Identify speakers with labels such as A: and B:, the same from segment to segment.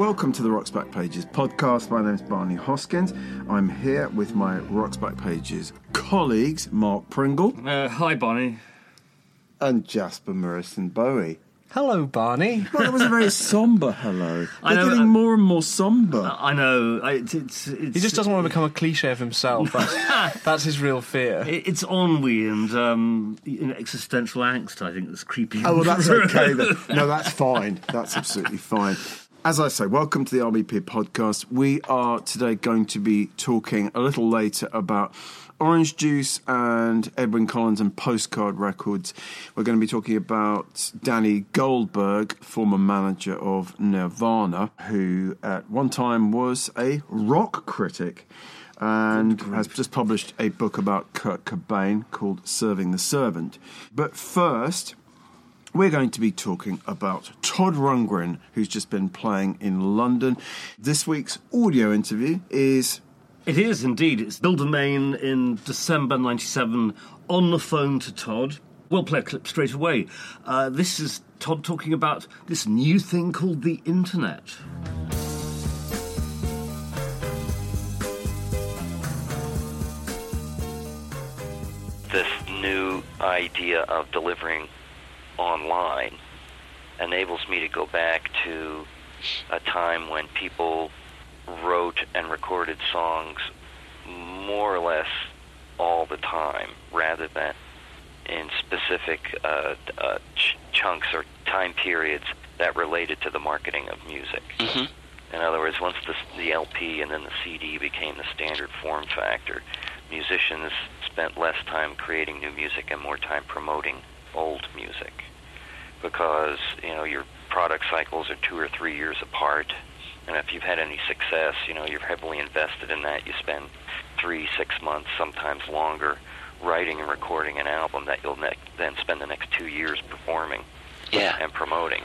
A: Welcome to the Rocks Back Pages podcast. My name is Barney Hoskyns. I'm here with my Rocks Back Pages colleagues, Mark Pringle
B: Uh, hi, Barney.
A: and Jasper Morrison Bowie.
C: Hello, Barney.
A: Well, that was a very somber hello.
B: I
A: They're
B: know,
A: getting
B: uh,
A: more and more somber.
B: I know. I, it's, it's, it's,
C: He just doesn't want to become a cliche of himself. That's, that's his real fear.
B: it- It's ennui and um, existential angst. I think that's creeping.
A: Oh, well, that's okay then. No, that's fine. That's absolutely fine. As I say, welcome to the RBP podcast. We are today going to be talking a little later about Orange Juice and Edwyn Collins and Postcard Records. We're going to be talking about Danny Goldberg, former manager of Nirvana, who at one time was a rock critic and has just published a book about Kurt Cobain called Serving the Servant. But first, we're going to be talking about Todd Rundgren, who's just been playing in London. This week's audio interview is
B: It is indeed. It's Bill DeMain in December '97 on the phone to Todd. We'll play a clip straight away. Uh, this is Todd talking about this new thing called the internet.
D: this new idea of delivering online enables me to go back to a time when people wrote and recorded songs more or less all the time rather than in specific uh, uh, ch- chunks or time periods that related to the marketing of music. In other words, once the, the LP and then the CD became the standard form factor, musicians spent less time creating new music and more time promoting old music because you know your product cycles are two or three years apart and if you've had any success you know you're heavily invested in that you spend three six months sometimes longer writing and recording an album that you'll ne- then spend the next two years performing
E: Yeah.
D: and promoting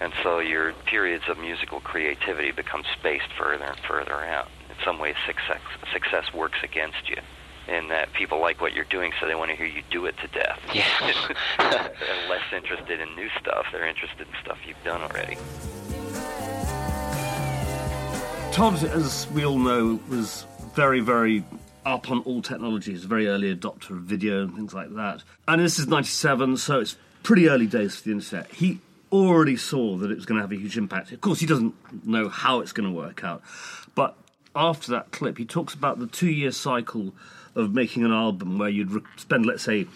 D: and so your periods of musical creativity become spaced further and further out. In some ways, success, success works against you in that people like what you're doing, so they want to hear you do it to death.
E: Yeah.
D: They're less interested in new stuff. They're interested in stuff you've done already.
B: Todd, as we all know, was very, very up on all technologies, a very early adopter of video and things like that. And this is 97, so it's pretty early days for the internet. He already saw that it was going to have a huge impact. Of course, he doesn't know how it's going to work out. But after that clip, he talks about the two year cycle of making an album where you'd re- spend, let's say,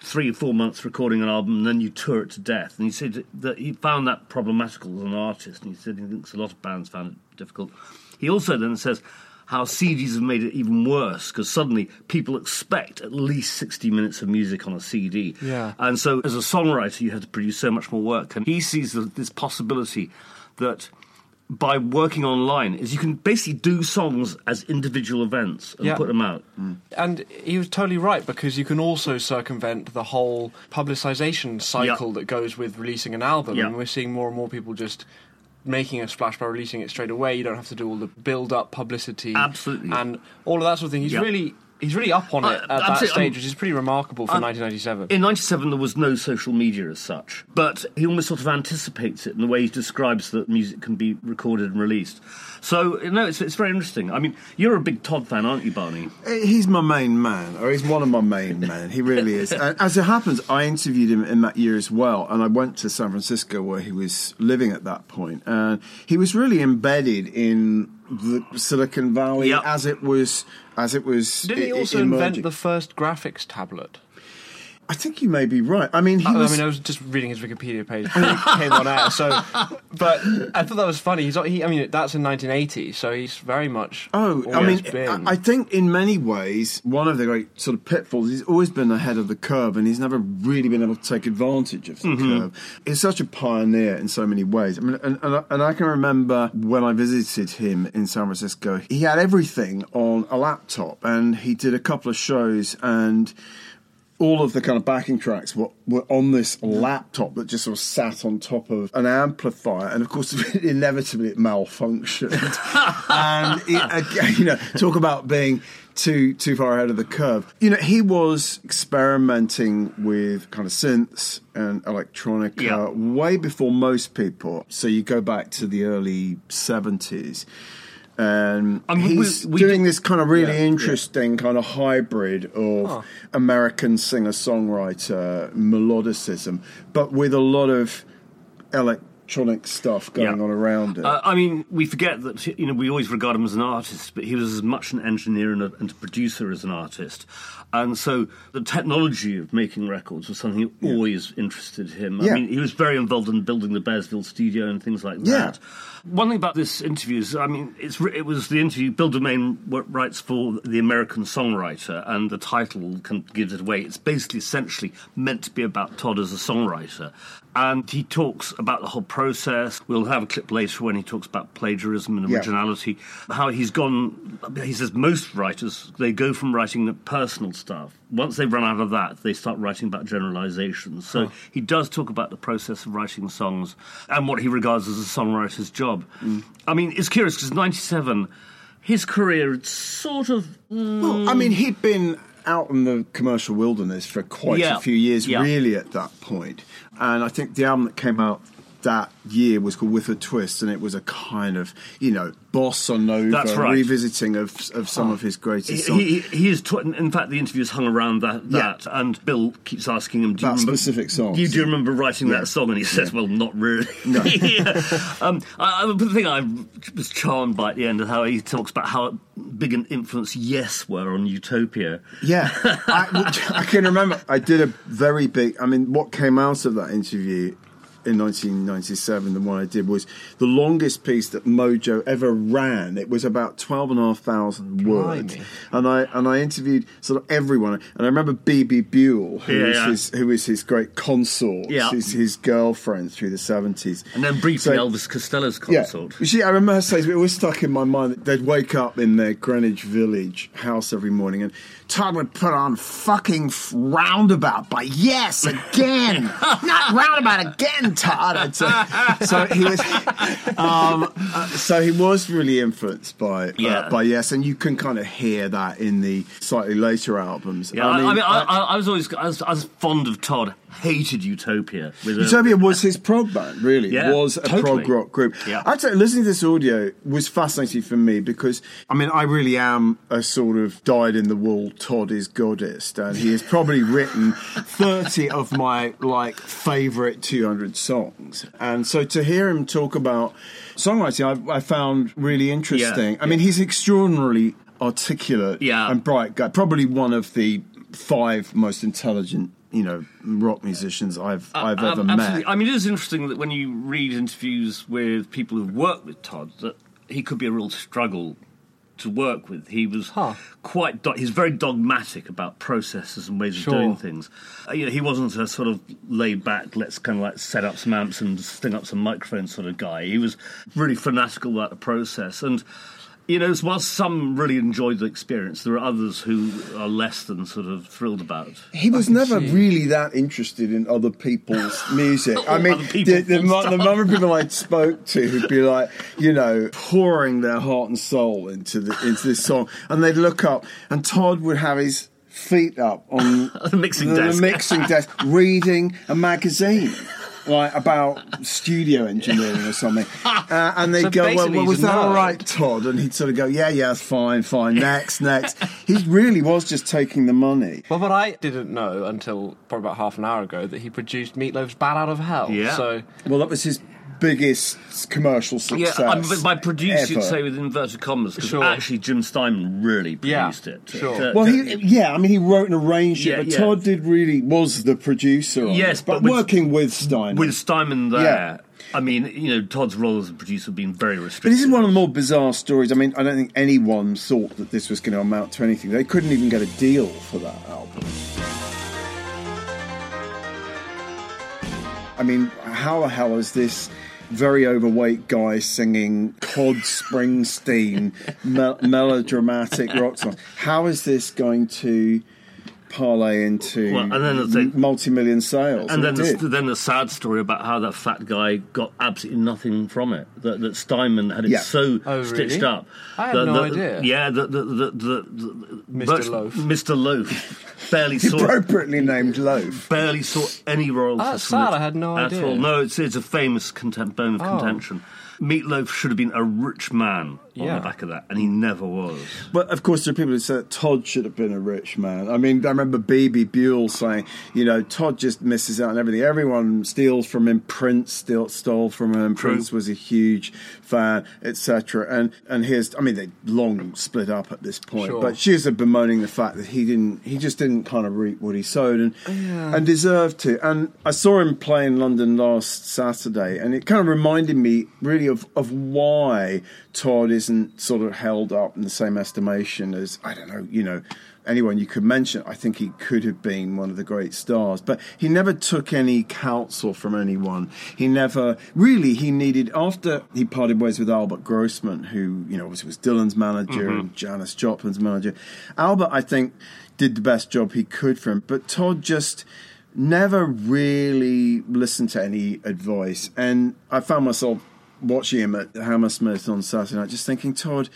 B: three or four months recording an album and then you tour it to death. And he said that he found that problematical as an artist, and he said he thinks a lot of bands found it difficult. He also then says how CDs have made it even worse because suddenly people expect at least 60 minutes of music on a CD.
C: Yeah.
B: And so as a songwriter, you have to produce so much more work. And he sees this possibility that by working online is you can basically do songs as individual events and
C: Yeah.
B: put them out. Mm.
C: And he was totally right because you can also circumvent the whole publicization cycle
B: Yeah.
C: that goes with releasing an album.
B: Yeah.
C: And we're seeing more and more people just making a splash by releasing it straight away. You don't have to do all the build up publicity.
B: Absolutely.
C: And all of that sort of thing. He's really he's really up on
B: Uh,
C: it at that stage,
B: I'm-
C: which is pretty remarkable for
B: Um,
C: 1997.
B: In 97, there was no social media as such, but he almost sort of anticipates it in the way he describes that music can be recorded and released. So, no, it's, it's very interesting. I mean, you're a big Todd fan, aren't you, Barney?
A: He's my main man, or he's one of my main men. He really is. And as it happens, I interviewed him in that year as well, and I went to San Francisco where he was living at that point, and he was really embedded in the Silicon Valley
B: Yep.
A: as it was. As it was.
C: Didn't he also
A: emerging.
C: invent the first graphics tablet?
A: I think you may be right. I mean, he
C: I, I
A: was.
C: mean, I was just reading his Wikipedia page came on air. So, but I thought that was funny. He's he, I mean, that's in 1980, so he's very much.
A: Oh, I mean,
C: been.
A: I I think in many ways, one of the great sort of pitfalls, he's always been ahead of the curve and he's never really been able to take advantage of the
C: Mm-hmm.
A: curve. He's such a pioneer in so many ways. I mean, and, and, I- and I can remember when I visited him in San Francisco, he had everything on a laptop and he did a couple of shows and all of the kind of backing tracks were, were on this laptop that just sort of sat on top of an amplifier, and of course, inevitably it malfunctioned. and it, again, you know, talk about being too too far ahead of the curve. You know, he was experimenting with kind of synths and electronica
B: Yeah.
A: way before most people. So you go back to the early seventies. Um, and
B: I mean, we-
A: he's
B: we
A: doing
B: do-
A: this kind of really
B: Yeah, yeah.
A: interesting kind of hybrid of American singer songwriter melodicism, but with a lot of electronic stuff going
B: Yeah.
A: on around it.
B: Uh, I mean, we forget that you know we always regard him as an artist, but he was as much an engineer and a, and a producer as an artist, and so the technology of making records was something that always interested him.
A: Yeah.
B: I mean, he was very involved in building the Bearsville studio and things like
A: Yeah.
B: that. One thing about this interview is, I mean, it's it was the interview. Bill DeMain writes for the American songwriter, and the title can gives it away. It's basically essentially meant to be about Todd as a songwriter, and he talks about the whole process. We'll have a clip later when he talks about plagiarism and
A: Yeah.
B: originality. How he's gone. He says most writers they go from writing the personal stuff. Once they've run out of that, they start writing about generalizations. So he does talk about the process of writing songs and what he regards as a songwriter's job.
A: Mm.
B: I mean, it's curious because '97, his career had sort of
A: Well, I mean, he'd been out in the commercial wilderness for quite
B: Yeah.
A: a few years,
B: Yeah.
A: really, at that point. And I think the album that came out that year was called With a Twist, and it was a kind of, you know, bossa nova
B: That's right.
A: revisiting of of some of his greatest
B: He,
A: songs.
B: he, he is. Tw- in fact, the interview's hung around that.
A: Yeah.
B: and Bill keeps asking him, "Do you remember
A: specific songs.
B: You do you remember writing
A: Yeah.
B: that song?" And he says, "Well, not really." Yeah. um, I, I, the thing I was charmed by at the end of how he talks about how big an influence Yes were on Utopia.
A: Yeah, I, I can remember. I did a very big. I mean, what came out of that interview in 1997, the one I did was the longest piece that Mojo ever ran. It was about twelve and a half thousand words,
C: Blimey.
A: and I and I interviewed sort of everyone. And I remember Bebe Buell, who
B: Yeah,
A: was
B: yeah.
A: his who was his great consort,
B: Yeah.
A: his, his girlfriend through the 70s,
B: And then briefly,
A: So-
B: Elvis Costello's consort.
A: yeah. See, I remember her saying, it was stuck in my mind that they'd wake up in their Greenwich Village house every morning and Todd would put on fucking Roundabout by Yes again. Not Roundabout again, Todd. I'd. So he was, um, uh, so he was really influenced by, uh,
B: Yeah.
A: by Yes, and you can kind of hear that in the slightly later albums.
B: Yeah, I, I mean, I, I, I was always I was, I was fond of Todd. Hated Utopia. With a,
A: Utopia was his prog band, really.
B: Yeah,
A: was a
B: totally.
A: prog rock group.
B: Yeah.
A: I'd listening to this audio was fascinating for me because, I mean, I really am a sort of dyed in the wool Todd is goddess, and he has probably written 30 of my, like, favourite 200 songs. And so to hear him talk about songwriting, I, I found really interesting.
B: Yeah,
A: I mean, he's extraordinarily articulate
B: Yeah.
A: and bright guy. Probably one of the five most intelligent, you know, rock musicians I've I've ever
B: Um,
A: met.
B: I mean, it is interesting that when you read interviews with people who've worked with Todd, that he could be a real struggle to work with. He was
C: Huh.
B: quite. Do- he's very dogmatic about processes and ways
C: Sure.
B: of doing things. Uh, you know, he wasn't a sort of laid back, let's kind of like set up some amps and sting up some microphones sort of guy. He was really fanatical about the process and. You know, whilst some really enjoyed the experience, there are others who are less than sort of thrilled about it.
A: He was never
C: see.
A: really that interested in other people's music. I mean, the, the, the number of people I spoke to who'd be like, you know, pouring their heart and soul into the into this song, and they'd look up, and Todd would have his feet up on
B: The mixing
A: the,
B: desk.
A: mixing desk, reading a magazine. Like about studio engineering or something, uh, and they'd
C: So
A: go, "Well, well was that all right, Todd?" And he'd sort of go, "Yeah, yeah, it's fine, fine. Next, next." he really was just taking the money.
C: Well, but I didn't know until probably about half an hour ago that he produced Meatloaf's "Bat Out of Hell."
B: Yeah.
C: So
A: Well, that was his biggest commercial
B: Yeah,
A: success.
B: I mean, but by produce, you'd
A: ever.
B: say with inverted commas, because
C: Sure.
B: actually Jim Steinman really
C: Yeah,
B: produced it.
C: sure.
A: Well, he, yeah, I mean, he wrote and arranged it, but
B: yeah.
A: Todd did really was the producer. On
B: Yes,
A: it,
B: but
A: but,
B: with-
A: working with Stein.
B: with Steinman there,
A: Yeah.
B: I mean, you know, Todd's role as a producer had been very
A: but this is one of the more bizarre stories. I mean, I don't think anyone thought that this was going to amount to anything. They couldn't even get a deal for that album. I mean, how the hell is this very overweight guy singing Todd Springsteen mel- melodramatic rock songs? How is this going to parlay into
B: Well, and then the-
A: multi-million sales.
B: And
A: It
B: then the, then the sad story about how that fat guy got absolutely nothing from it. That, that Steinman had it
A: Yeah.
B: so
C: Oh,
B: stitched
C: really?
B: up.
C: I had
B: The-
C: no
B: the-
C: idea.
B: Yeah, the, the, the, the, the,
C: Mr.
B: virtu-
C: Loaf.
B: Mr. Loaf barely saw
A: appropriately named loaf.
B: barely saw any royalties.
C: That's
B: from
C: sad, I had no
B: at
C: idea.
B: all. No, it's it's a famous content, bone of
C: Oh.
B: contention. Meatloaf should have been a rich man on
C: Yeah.
B: the back of that, and he never was.
A: But of course, there are people who say that Todd should have been a rich man. I mean, I remember Bebe Buell saying, you know, Todd just misses out on everything. Everyone steals from him. Prince still stole from him.
B: True.
A: Prince was a huge fan, etc. And and here's, I mean, they long split up at this point.
C: Sure.
A: But she's bemoaning the fact that he didn't, he just didn't kind of reap what he sowed, and and deserved to. And I saw him play in London last Saturday, and it kind of reminded me really of of why Todd isn't sort of held up in the same estimation as I don't know, you know, anyone you could mention. I think he could have been one of the great stars, but he never took any counsel from anyone. He never really he needed after he parted ways with Albert Grossman, who you know obviously was Dylan's manager mm-hmm. and Janis Joplin's manager. Albert, I think, did the best job he could for him, but Todd just never really listened to any advice. And I found myself watching him at Hammersmith on Saturday night, just thinking, Todd,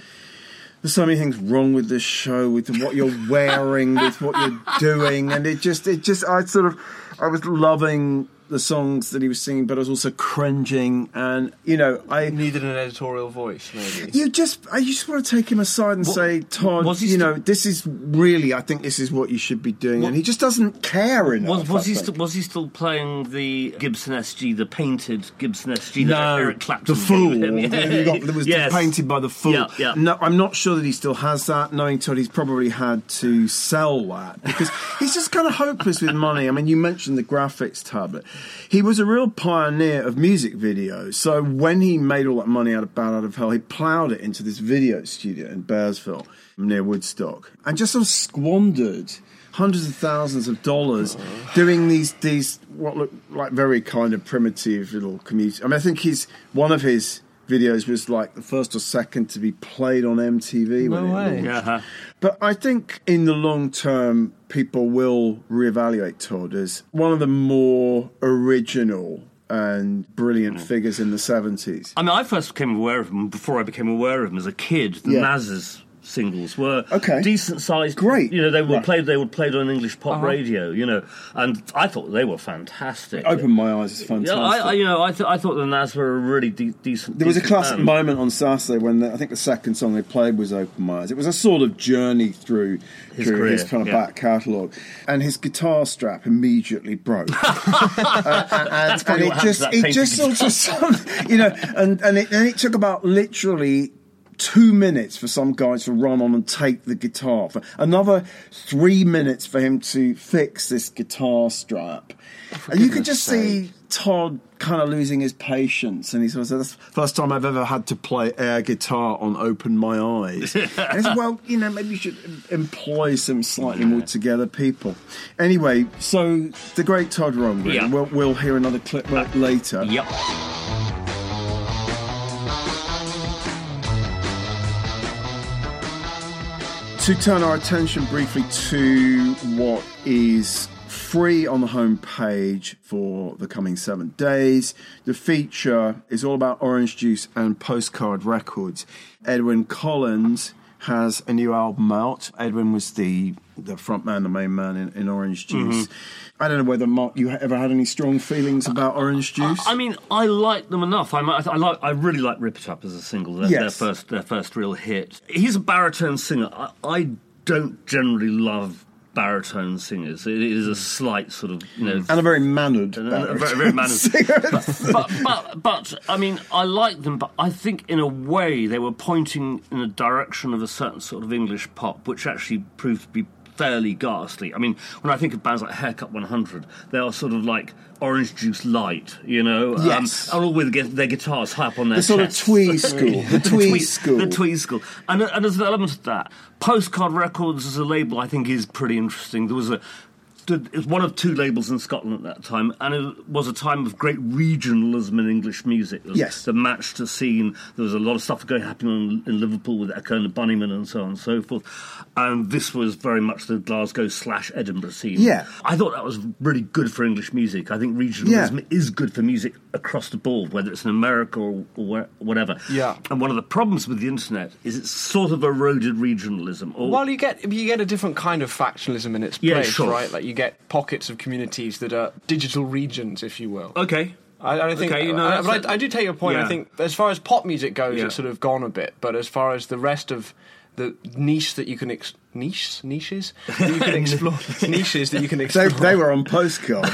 A: there's so many things wrong with this show, with what you're wearing, with what you're doing, and it just, it just, I sort of, I was loving the songs that he was singing, but I was also cringing, and you know, I.
C: Needed an editorial voice, maybe.
A: You just, I just want to take him aside and
B: Wa-
A: say, Todd, you
B: st-
A: know, this is really, I think this is what you should be doing, and he just doesn't care enough.
B: Was, was he st- was he still playing the Gibson SG, the painted Gibson SG that
A: No,
B: Eric Clapton
A: the fool that got- that was
B: Yes.
A: painted by the fool.
B: Yeah, yeah.
A: No, I'm not sure that he still has that. Knowing Todd, he's probably had to sell that because he's just kind of hopeless with money. I mean, you mentioned the graphics tablet. He was a real pioneer of music videos. So when he made all that money out of Bat Out of Hell, he ploughed it into this video studio in Bearsville near Woodstock and just sort of squandered hundreds of thousands of dollars doing these these what look like very kind of primitive little community. I mean, I think he's one of his videos was like the first or second to be played on MTV.
C: No
A: it
C: way.
A: launched.
B: Yeah, uh-huh.
A: But I think in the long term, people will reevaluate Todd as one of the more original and brilliant figures in the 70s.
B: I mean, I first became aware of him before I became aware of him as a kid. The
A: Yeah.
B: Nazz's singles were
A: Okay.
B: decent sized.
A: Great.
B: You know, they were
A: Right.
B: played. They were played on English pop
C: Uh-huh.
B: radio. You know, and I thought they were fantastic.
A: Open My Eyes is
B: Yeah,
A: fantastic.
B: I, I, you know, I, th- I thought the Nazz were a really de- decent.
A: There was a classic
B: band.
A: moment on Saturday when the, I think the second song they played was "Open My Eyes." It was a sort of journey through
B: His
A: through his kind of
B: yeah.
A: back catalogue, and his guitar strap immediately broke. Uh, and,
B: probably
A: and
B: what
A: it just
B: to that
A: it just sort of some, you know, and and it, and it took about literally. Two minutes for some guys to run on and take the guitar. For another three minutes for him to fix this guitar strap. and you could just see Todd kind of losing his patience, and he sort of said, "That's the first time I've ever had to play air guitar on Open My Eyes." and he said, "Well, you know, maybe you should employ some slightly more together people." Anyway, so the great Todd Rundgren. We'll, we'll hear another clip later.
B: Yep.
A: To turn our attention briefly to what is free on the homepage for the coming seven days. The feature is all about orange juice and postcard records. Edwyn Collins has a new album out. Edwyn was the the front man, the main man in, in Orange Juice. Mm-hmm. I don't know whether Mark, you ever had any strong feelings about Orange Juice.
B: I mean, I like them enough. I, I, I like. I really like "Rip It Up" as a single. Their,
A: Yes.
B: their first, their first real hit. He's a baritone singer. I, I don't generally love baritone singers. It is a slight sort of, you know,
A: and a very mannered,
B: a very, very mannered.
A: singer.
B: but, but, but, I mean, I like them, but I think in a way they were pointing in a direction of a certain sort of English pop, which actually proved to be fairly ghastly. I mean, when I think of bands like Haircut 100, they are sort of like Orange Juice Light, you know?
A: Yes.
B: Um, all with their guitars high up on their
A: the sort of twee school, the twee school.
B: The Twee School. And, and there's an element of that. Postcard Records as a label, I think, is pretty interesting. There was a it was one of two labels in Scotland at that time, and it was a time of great regionalism in English music. It was
A: Yes.
B: the match to scene. There was a lot of stuff going happening in Liverpool with Echo and the Bunnymen and so on and so forth. And this was very much the Glasgow slash Edinburgh scene.
A: Yeah.
B: I thought that was really good for English music. I think regionalism
A: Yeah.
B: is good for music across the board, whether it's in America or, or where, whatever.
C: Yeah.
B: And one of the problems with the internet is it's sort of eroded regionalism. Or,
C: Well, you get you get a different kind of factionalism in its
B: Yeah,
C: place,
B: sure.
C: right? Like you get pockets of communities that are digital regions, if you will.
B: okay.
C: I, I think,
B: Okay, no,
C: I,
B: uh,
C: but I, I do take your point.
B: Yeah.
C: I think as far as pop music goes,
B: Yeah.
C: it's sort of gone a bit. But as far as the rest of the niche that you can ex- niche niches that you can explore niches that you can explore.
A: they were on postcard.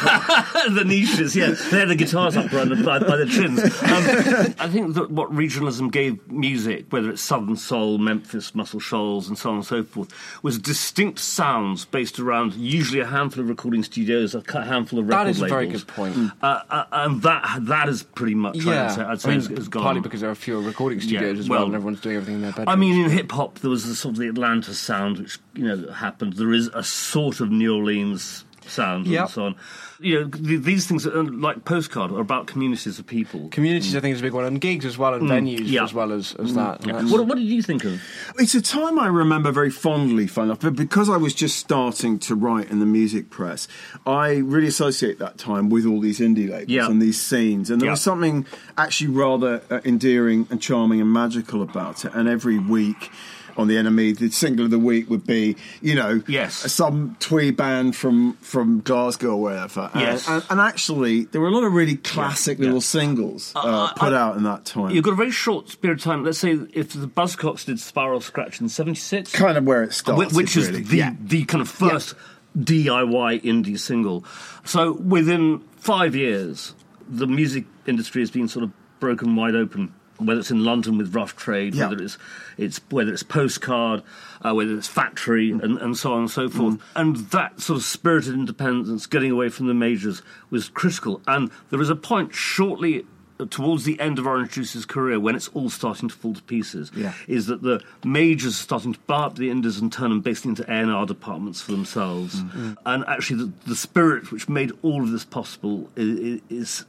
B: the niches, yeah. They're the guitars up by, the- by, by the chins. Um, I think that what regionalism gave music, whether it's Southern Soul, Memphis, Muscle Shoals, and so on and so forth, was distinct sounds based around usually a handful of recording studios, a handful of record
C: that is a very good point.
B: Uh, uh, and that that is pretty much,
C: Yeah,
B: I'd say, I'd say
C: I mean,
B: is, is gone.
C: partly because there are fewer recording studios as
B: well,
C: well, and everyone's doing everything in their bedrooms.
B: I mean, in hip hop, there was the sort of the Atlanta sound, which you know happened. There is a sort of New Orleans sound
C: Yep.
B: and so on. You know, th- these things are like postcard are about communities of people.
C: communities, mm. I think, is a big one, and gigs as well, and mm. venues
B: yeah.
C: as well as, as mm. that.
B: Yeah. What, what did you think of?
A: It's a time I remember very fondly, fun enough, but because I was just starting to write in the music press, I really associate that time with all these indie labels
B: Yeah.
A: and these scenes. And there
B: Yeah.
A: was something actually rather uh, endearing and charming and magical about it. And every week on the NME. the single of the week would be, you know,
B: Yes.
A: some twee band from, from Glasgow or wherever. And-
B: Yes.
A: And, and actually, there were a lot of really classic
B: Yeah.
A: little singles uh, put out in that time.
B: You've got a very short period of time. Let's say if the Buzzcocks did Spiral Scratch in '76,
A: kind of where it started,
B: which is
A: really.
B: the
A: Yeah.
B: the kind of first DIY indie single. So within five years, the music industry has been sort of broken wide open. Whether it's in London with Rough Trade,
A: Yeah.
B: whether it's it's whether it's Postcard, uh, whether it's Factory, mm. and, and so on and so forth, mm. and that sort of spirited independence, getting away from the majors, was critical. And there is a point shortly uh, towards the end of Orange Juice's career when it's all starting to fall to pieces
A: Yeah.
B: is that the majors are starting to buy up the indies and turn them basically into A&R departments for themselves. Mm. And actually, the, the spirit which made all of this possible is, is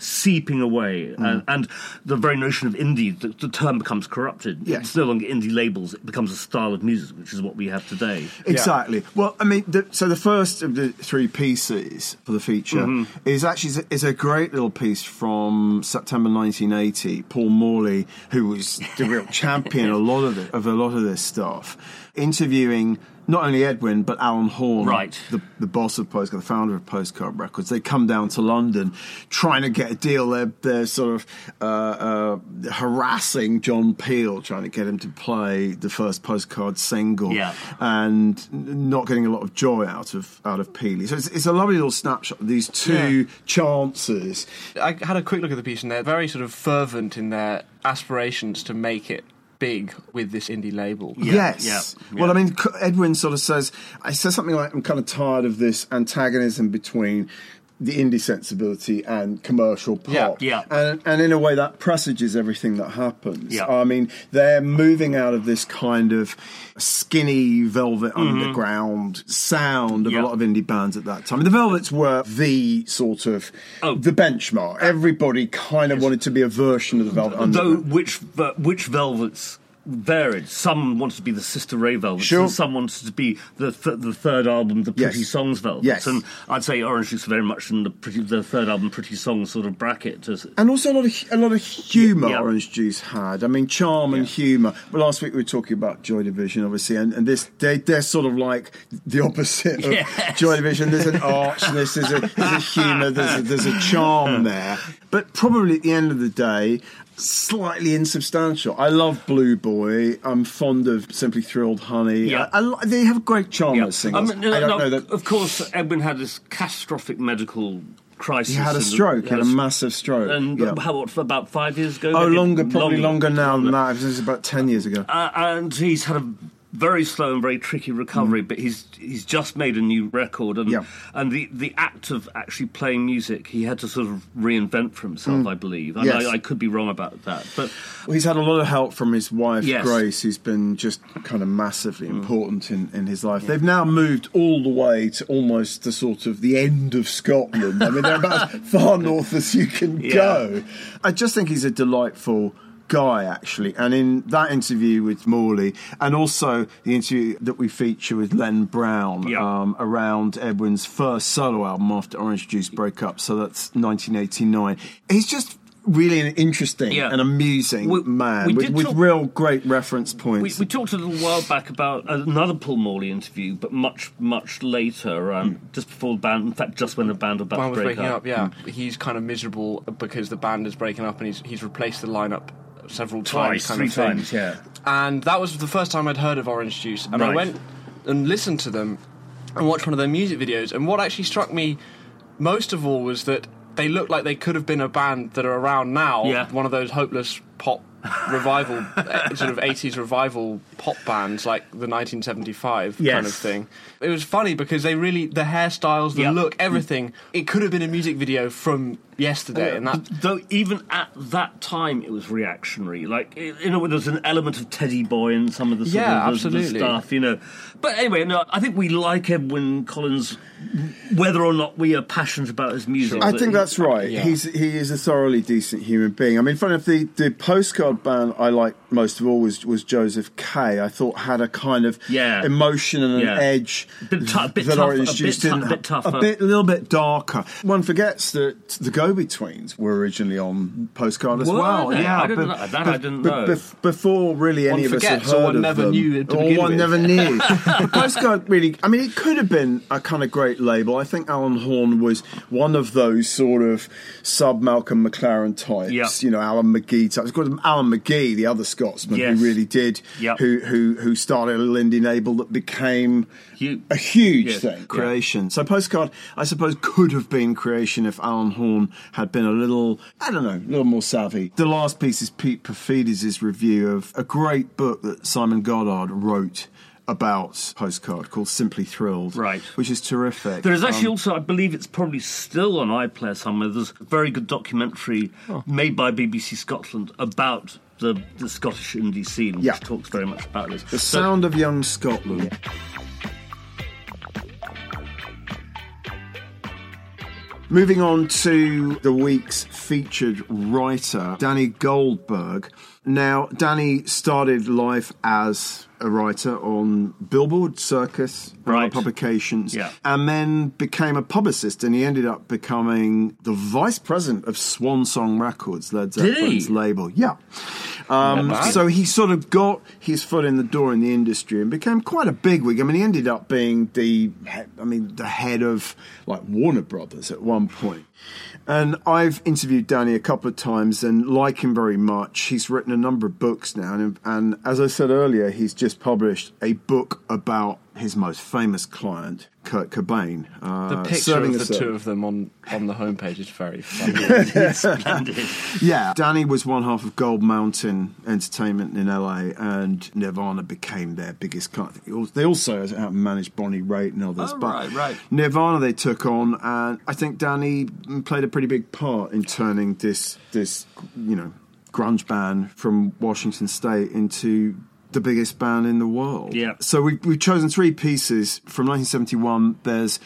B: seeping away. And, and the very notion of indie, the, the term becomes corrupted.
A: Yes.
B: It's no longer indie labels, it becomes a style of music, which is what we have today.
A: Exactly. Well, I mean, the, so the first of the three pieces for the feature
B: Mm-hmm.
A: is actually is a great little piece from September 1980. Paul Morley, who was the real champion a lot of it, of a lot of this stuff, interviewing not only Edwyn but Alan Horne,
B: Right.
A: the, the boss of Postcard, the founder of Postcard Records. They come down to London trying to get a deal. They're, they're sort of uh, uh, harassing John Peel, trying to get him to play the first Postcard single
B: Yeah.
A: and not getting a lot of joy out of out of Peely. So it's, it's a lovely little snapshot of these two chances.
C: I had a quick look at the piece, and they're very sort of fervent in their aspirations to make it big with this indie label.
A: yes.
B: yeah,
A: Well. I mean, Edwyn sort of says, I says something like, I'm kind of tired of this antagonism between the indie sensibility and commercial pop.
C: Yeah,
B: yeah.
A: And, and in a way, that presages everything that happens.
B: Yeah.
A: I mean, they're moving out of this kind of skinny Velvet Underground sound of
B: Mm-hmm. Yeah.
A: a lot of indie bands at that time. The Velvets were the sort of
B: Oh.
A: the benchmark. Everybody kind of wanted to be a version of the Velvet
B: Though
A: Underground.
B: which which velvets varied. Some wanted to be the Sister Ray Velvets,
A: Sure.
B: and some wanted to be the th- the third album, the Pretty
A: Yes.
B: Songs Velvets.
A: Yes.
B: And I'd say Orange Juice very much in the pretty, the third album, Pretty Songs sort of bracket.
A: And also a lot of a lot of humour
B: Yeah.
A: Orange Juice had. I mean, charm and humour. But last week we were talking about Joy Division, obviously, and, and this they they're sort of like the opposite of
B: Yes.
A: Joy Division. There's an archness, there's a, there's a humour, there's a, there's a charm there. But probably at the end of the day. Slightly insubstantial. I love Blue Boy. I'm fond of Simply Thrilled Honey.
B: Yeah.
A: I, I they have great charm
B: yeah.
A: as singles.
B: I, mean,
A: I don't
B: no,
A: know that
B: Of course, Edwin had this catastrophic medical crisis.
A: he had a stroke. He had a massive stroke.
B: And
A: yeah.
B: how what, about five years ago?
A: Oh,
B: maybe?
A: longer, probably longer, now than that. It was about ten years ago.
B: Uh, and he's had a very slow and very tricky recovery, mm. but he's he's just made a new record, and
A: Yeah.
B: and the, the act of actually playing music, he had to sort of reinvent for himself, mm. I believe. And
A: Yes.
B: I, I could be wrong about that, but
A: Well, he's had a lot of help from his wife,
B: Yes.
A: Grace, who's been just kind of massively mm. important in, in his life. They've now moved all the way to almost the sort of the end of Scotland. I mean, they're about as far north as you can
B: Yeah.
A: go. I just think he's a delightful guy, actually. And in that interview with Morley, and also the interview that we feature with Len Brown
B: Yeah.
A: um, around Edwyn's first solo album after Orange Juice broke up, so that's 1989, he's just really an interesting
B: Yeah.
A: and amusing
B: We-
A: man
B: we
A: with, with
B: talk-
A: real great reference
B: We,
A: points.
B: we talked a little while back about another Paul Morley interview, but much, much later, um, just before the band, in fact, just when the band were about
C: Band
B: to
C: was
B: break
C: breaking up, yeah.
A: Hmm.
C: He's kind of miserable because the band is breaking up and he's he's replaced the lineup several
B: Twice,
C: times. kind
B: three times, yeah.
C: And that was the first time I'd heard of Orange Juice. And I went and listened to them and watched one of their music videos. And what actually struck me most of all was that they looked like they could have been a band that are around now.
B: Yeah.
C: One of those hopeless pop revival, eh, sort of 80s revival pop bands like the 1975 kind of thing. It was funny because they really, the hairstyles, the
B: Yep.
C: look, everything, it could have been a music video from yesterday. And that,
B: Though even at that time it was reactionary. Like you know, there was an element of Teddy Boy in some of the sort
C: Yeah,
B: of the- the
C: absolutely.
B: stuff, you know. But anyway, no, I think we like Edwyn Collins, whether or not we are passionate about his music.
A: I think
B: he-
A: that's right.
C: Yeah.
A: He's he is a thoroughly decent human being. I mean, funny enough, the, the postcard band I liked most of all was, was Josef K. I thought had a kind of
B: Yeah.
A: emotion and an edge
B: Bit bit
A: that
B: tough-
A: Orange
B: a bit bit tougher.
A: a uh, bit, a little bit darker. One forgets that the Go Betweens were originally on postcard as
B: Were
A: well.
B: they?
A: Yeah,
B: I didn't know- that I didn't know.
A: bef- before really any
C: One
A: of us had heard
C: one
A: of
C: never
A: them,
C: knew
A: or one
C: with.
A: never knew. postcard really. I mean, it could have been a kind of great label. I think Alan Horne was one of those sort of sub Malcolm McLaren types.
B: Yeah.
A: You know, Alan McGee types. Of course, Alan McGee, the other Scotsman
B: Yes.
A: who really did,
B: Yeah.
A: who who who started a Lindy label that became A huge
B: Yes.
A: thing.
B: Yeah.
A: Creation. So postcard, I suppose, could have been creation if Alan Horne had been a little, I don't know, a little more savvy. The last piece is Pete Paphides' review of a great book that Simon Goddard wrote about postcard called Simply Thrilled,
B: Right.
A: Which is terrific.
B: There is actually
A: Um,
B: also, I believe it's probably still on iPlayer somewhere. There's a very good documentary
A: Oh.
B: made by BBC Scotland about the, the Scottish indie scene, which
A: Yeah.
B: talks very much about this.
A: the
B: So-
A: sound of young Scotland. Moving on to the week's featured writer, Danny Goldberg. Now, Danny started life as a writer on Billboard, Circus, and other
B: Right.
A: publications,
B: Yeah.
A: and then became a publicist, and he ended up becoming the vice president of Swan Song Records, Led Zeppelin's label. Yeah. Um, so he sort of got his foot in the door in the industry and became quite a bigwig. I mean, he ended up being the, I mean, the head of like Warner Brothers at one point. And I've interviewed Danny a couple of times and like him very much. He's written a number of books now, and, and as I said earlier, he's just published a book about his most famous client, Kurt Cobain. Uh,
C: the picture of the two of them on, on the homepage is very funny.
B: Splendid.
A: Yeah, Danny was one half of Gold Mountain Entertainment in LA, and Nirvana became their biggest client. They also as it happened, managed Bonnie Raitt and others,
B: Oh,
A: but
B: right, right.
A: Nirvana they took on, and I think Danny played a pretty big part in turning this this you know grunge band from Washington State into the biggest band in the world.
B: Yeah.
A: So we, we've chosen three pieces from 1971. There's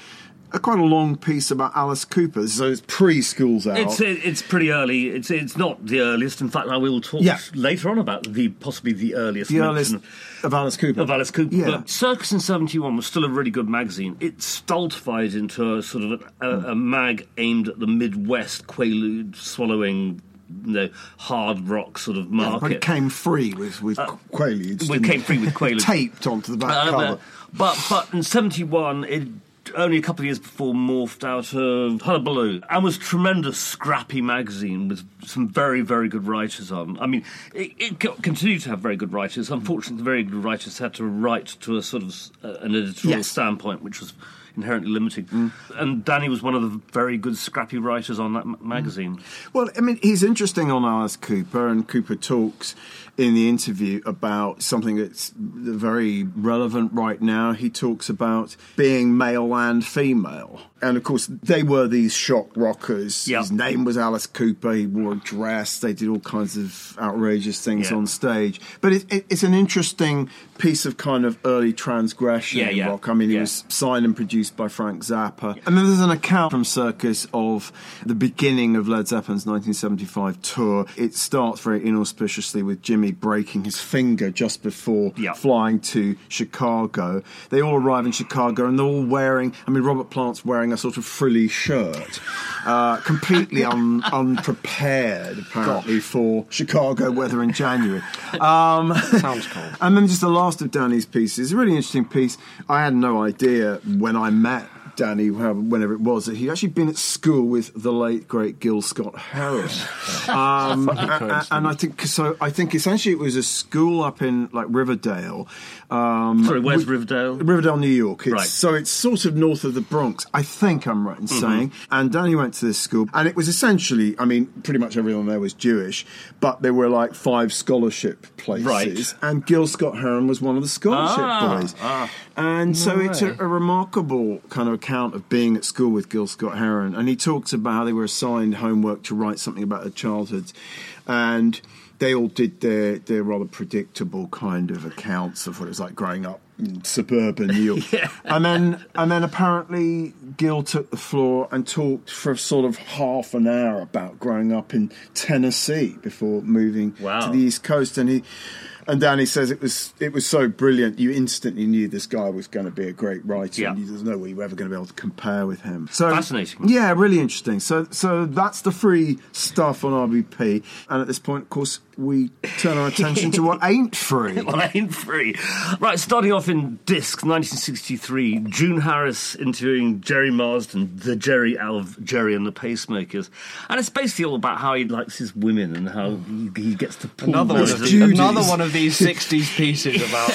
A: a quite a long piece about Alice Cooper, so it's pre-schools out.
B: It's uh, it's pretty early. It's it's not the earliest. In fact, I will talk
A: Yeah.
B: later on about the possibly the earliest
A: the earliest of Alice Cooper.
B: of Alice Cooper.
A: Yeah.
B: But Circus in '71 was still a really good magazine. It stultified into a sort of a, a, a mag aimed at the Midwest, Quaalude swallowing, you know, hard rock sort of
A: but
B: market.
A: it came free with with Quaaludes.
B: Uh, Well, it came free with Quaaludes.
A: taped onto the back
B: Uh,
A: cover.
B: but but in '71 it only a couple of years before morphed out of Hullabaloo and was a tremendous, scrappy magazine with some very, very good writers on. I mean, it, it continued to have very good writers. Unfortunately, the very good writers had to write to a sort of uh, an editorial
A: Yes.
B: standpoint, which was inherently limiting. Mm. And Danny was one of the very good, scrappy writers on that m- mm. magazine.
A: Well, I mean, he's interesting on Alice Cooper, and Cooper talks in the interview about something that's very relevant right now. He talks about being male and female. And of course, they were these shock rockers.
B: Yep.
A: His name was Alice Cooper. He wore a dress. They did all kinds of outrageous things
B: Yeah.
A: on stage. But it, it, it's an interesting piece of kind of early transgression
B: Yeah, yeah.
A: rock. I mean, it
B: Yeah.
A: was signed and produced by Frank Zappa. And then there's an account from Circus of the beginning of Led Zeppelin's 1975 tour. It starts very inauspiciously with Jimmy breaking his finger just before flying to Chicago. They all arrive in Chicago and they're all wearing, I mean, Robert Plant's wearing a sort of frilly shirt, uh, completely un, unprepared, apparently, for Chicago weather in January. Um,
C: Sounds cold.
A: and then just the last of Danny's pieces, a really interesting piece. I had no idea when I met Danny, whenever it was, that he'd actually been at school with the late great Gil Scott Heron. um, and I think so. I think essentially it was a school up in like Riverdale. Um,
B: Sorry, where's
A: with-
B: Riverdale?
A: Riverdale, New York. It's,
B: Right.
A: So it's sort of north of the Bronx. I think I'm right in
B: Mm-hmm.
A: saying. And Danny went to this school, and it was essentially, I mean, pretty much everyone there was Jewish, but there were like five scholarship places.
B: Right.
A: And Gil Scott Heron was one of the scholarship
B: Ah,
A: boys.
B: ah.
A: And so it's a, a remarkable kind of account of being at school with Gil Scott Heron. And he talks about how they were assigned homework to write something about their childhoods. And they all did their, their rather predictable kind of accounts of what it was like growing up in suburban New York. And then and then apparently Gil took the floor and talked for sort of half an hour about growing up in Tennessee before moving
B: Wow.
A: to the East Coast. And he and Danny says it was it was so brilliant. You instantly knew this guy was going to be a great writer.
B: Yeah.
A: And there's no way you were ever going to be able to compare with him. So
B: Fascinating.
A: Yeah, really interesting. So so that's the free stuff on RBP. And at this point, of course, we turn our attention to what ain't free.
B: Well, I ain't free. Right, starting off in Disc 1963, June Harris interviewing Gerry Marsden, the Gerry out of Gerry and the Pacemakers. And it's basically all about how he likes his women and how he, he gets to pull
C: Another one, of
B: the-
C: the, another one of these 60s pieces about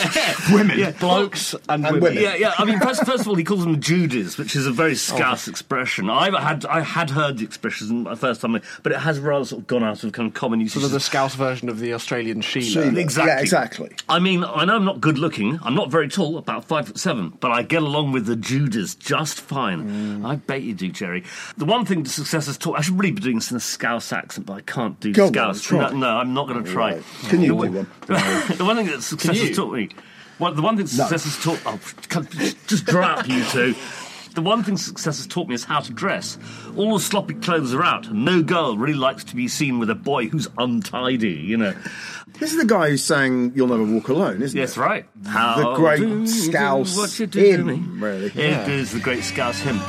A: Women.
C: blokes and,
A: And
C: women.
A: women.
B: Yeah, yeah. I mean, first, first of all, he calls them Judies, which is a very scarce oh. expression. I had I had heard the expression the first time, but it has rather sort of gone out of kind of common usage.
C: Sort of the Scouse version of the Australian Sheila.
A: Sheila.
B: Exactly.
A: Yeah, exactly.
B: I mean, I know I'm not good looking. I'm not very tall, about five foot seven, but I get along with the Judas just fine. Mm. I bet you do, Gerry. The one thing the success has taught, I should really be doing this in a Scouse accent, but I can't do
A: Go on,
B: Scouse.
A: try.
B: No, no, I'm not going to try.
A: Right. Can you
B: the,
A: do
B: one-
A: one?
B: the one thing that success has taught me, well, the one thing success has taught, oh, come- just dry up, you two. The one thing success has taught me is how to dress. All the sloppy clothes are out. and No girl really likes to be seen with a boy who's untidy, you know.
A: This is the guy who sang "You'll Never Walk Alone," isn't
B: Yes,
A: it?
B: right. How
A: The great
B: do you do
A: Scouse
B: what you do to
A: hymn,
B: me?
A: really.
B: It
C: Yeah.
B: is the great Scouse hymn.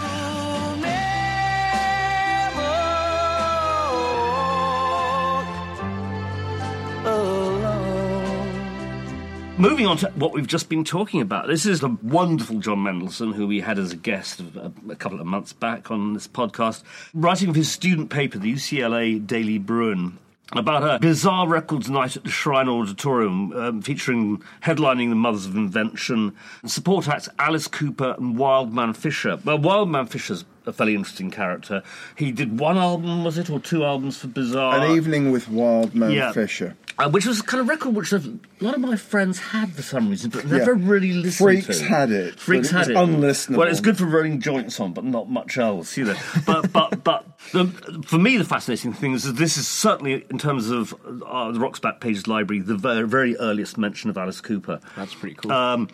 B: Moving on to what we've just been talking about. This is the wonderful John Mendelsohn, who we had as a guest a, a couple of months back on this podcast, writing for his student paper, the UCLA Daily Bruin, about a bizarre records night at the Shrine Auditorium, um, featuring headlining the Mothers of Invention, and support acts Alice Cooper and Wildman Fischer. Well, Wildman Fischer's a fairly interesting character. He did one album, was it, or two albums for Bizarre?
A: An evening with Wildman
B: Yeah.
A: Fischer.
B: Uh, which was a kind of record which a lot of my friends had for some reason, but never
A: Yeah.
B: really listened to.
A: Freaks
B: to.
A: had it,
B: Freaks
A: it
B: had
A: was
B: it.
A: unlistenable.
B: Well, it's good for rolling joints on, but not much else, you know. but but but the, for me, the fascinating thing is that this is certainly, in terms of uh, the Rock's Back Pages library, the very, very earliest mention of Alice Cooper.
C: That's pretty cool.
B: Um,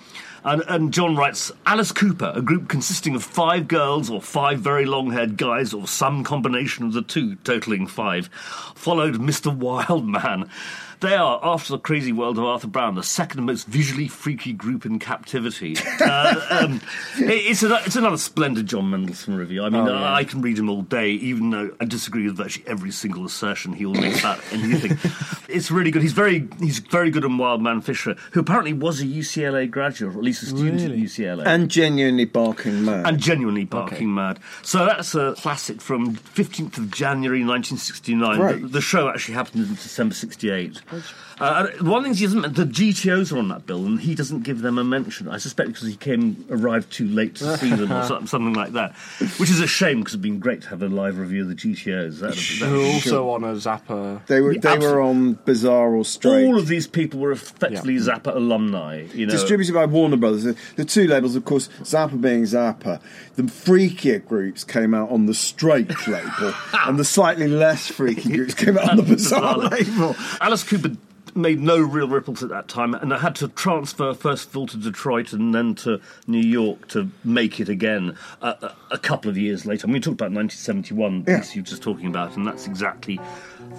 B: and, and John writes Alice Cooper, a group consisting of five girls or five very long haired guys or some combination of the two, totaling five, followed Mr. Wildman. They are, after the crazy world of Arthur Brown, the second most visually freaky group in captivity. uh, um, it- it's, a, it's another splendid John Mendelsohn review. I mean,
C: Oh, yeah.
B: I can read him all day, even though I disagree with virtually every single assertion he'll make about anything. it's really good. He's very he's very good on Wild Man Fischer, who apparently was a UCLA graduate, or at least a student
C: Really?
B: at UCLA.
A: And genuinely barking mad.
B: and genuinely barking mad. So that's a classic from 15th of January 1969.
A: Great.
B: The, the show actually happened in December 68. Pleasure. Uh, and one thing he doesn't, the GTOs are on that bill, and he doesn't give them a mention. I suspect because he came arrived too late to see them or something, something like that, which is a shame because it'd been great to have a live review of the GTOs. That'd
C: Who
B: that'd
C: are
B: be-
C: also on a Zappa.
A: they were
B: Yeah,
A: they were on Bizarre or Straight.
B: all of these people were effectively
C: Yeah.
B: Zappa alumni. You know,
A: Distributed by Warner Brothers. The, the two labels, of course, Zappa being Zappa. The freakier groups came out on the straight label, and the slightly less freaky groups came out on the bizarre label.
B: Alice Cooper made no real ripples at that time, and I had to transfer first of all to Detroit and then to New York to make it again uh, a, a couple of years later. I mean, we talked about 1971,
A: Yeah.
B: piece you were just talking about, and that's exactly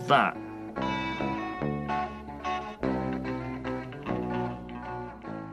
B: that.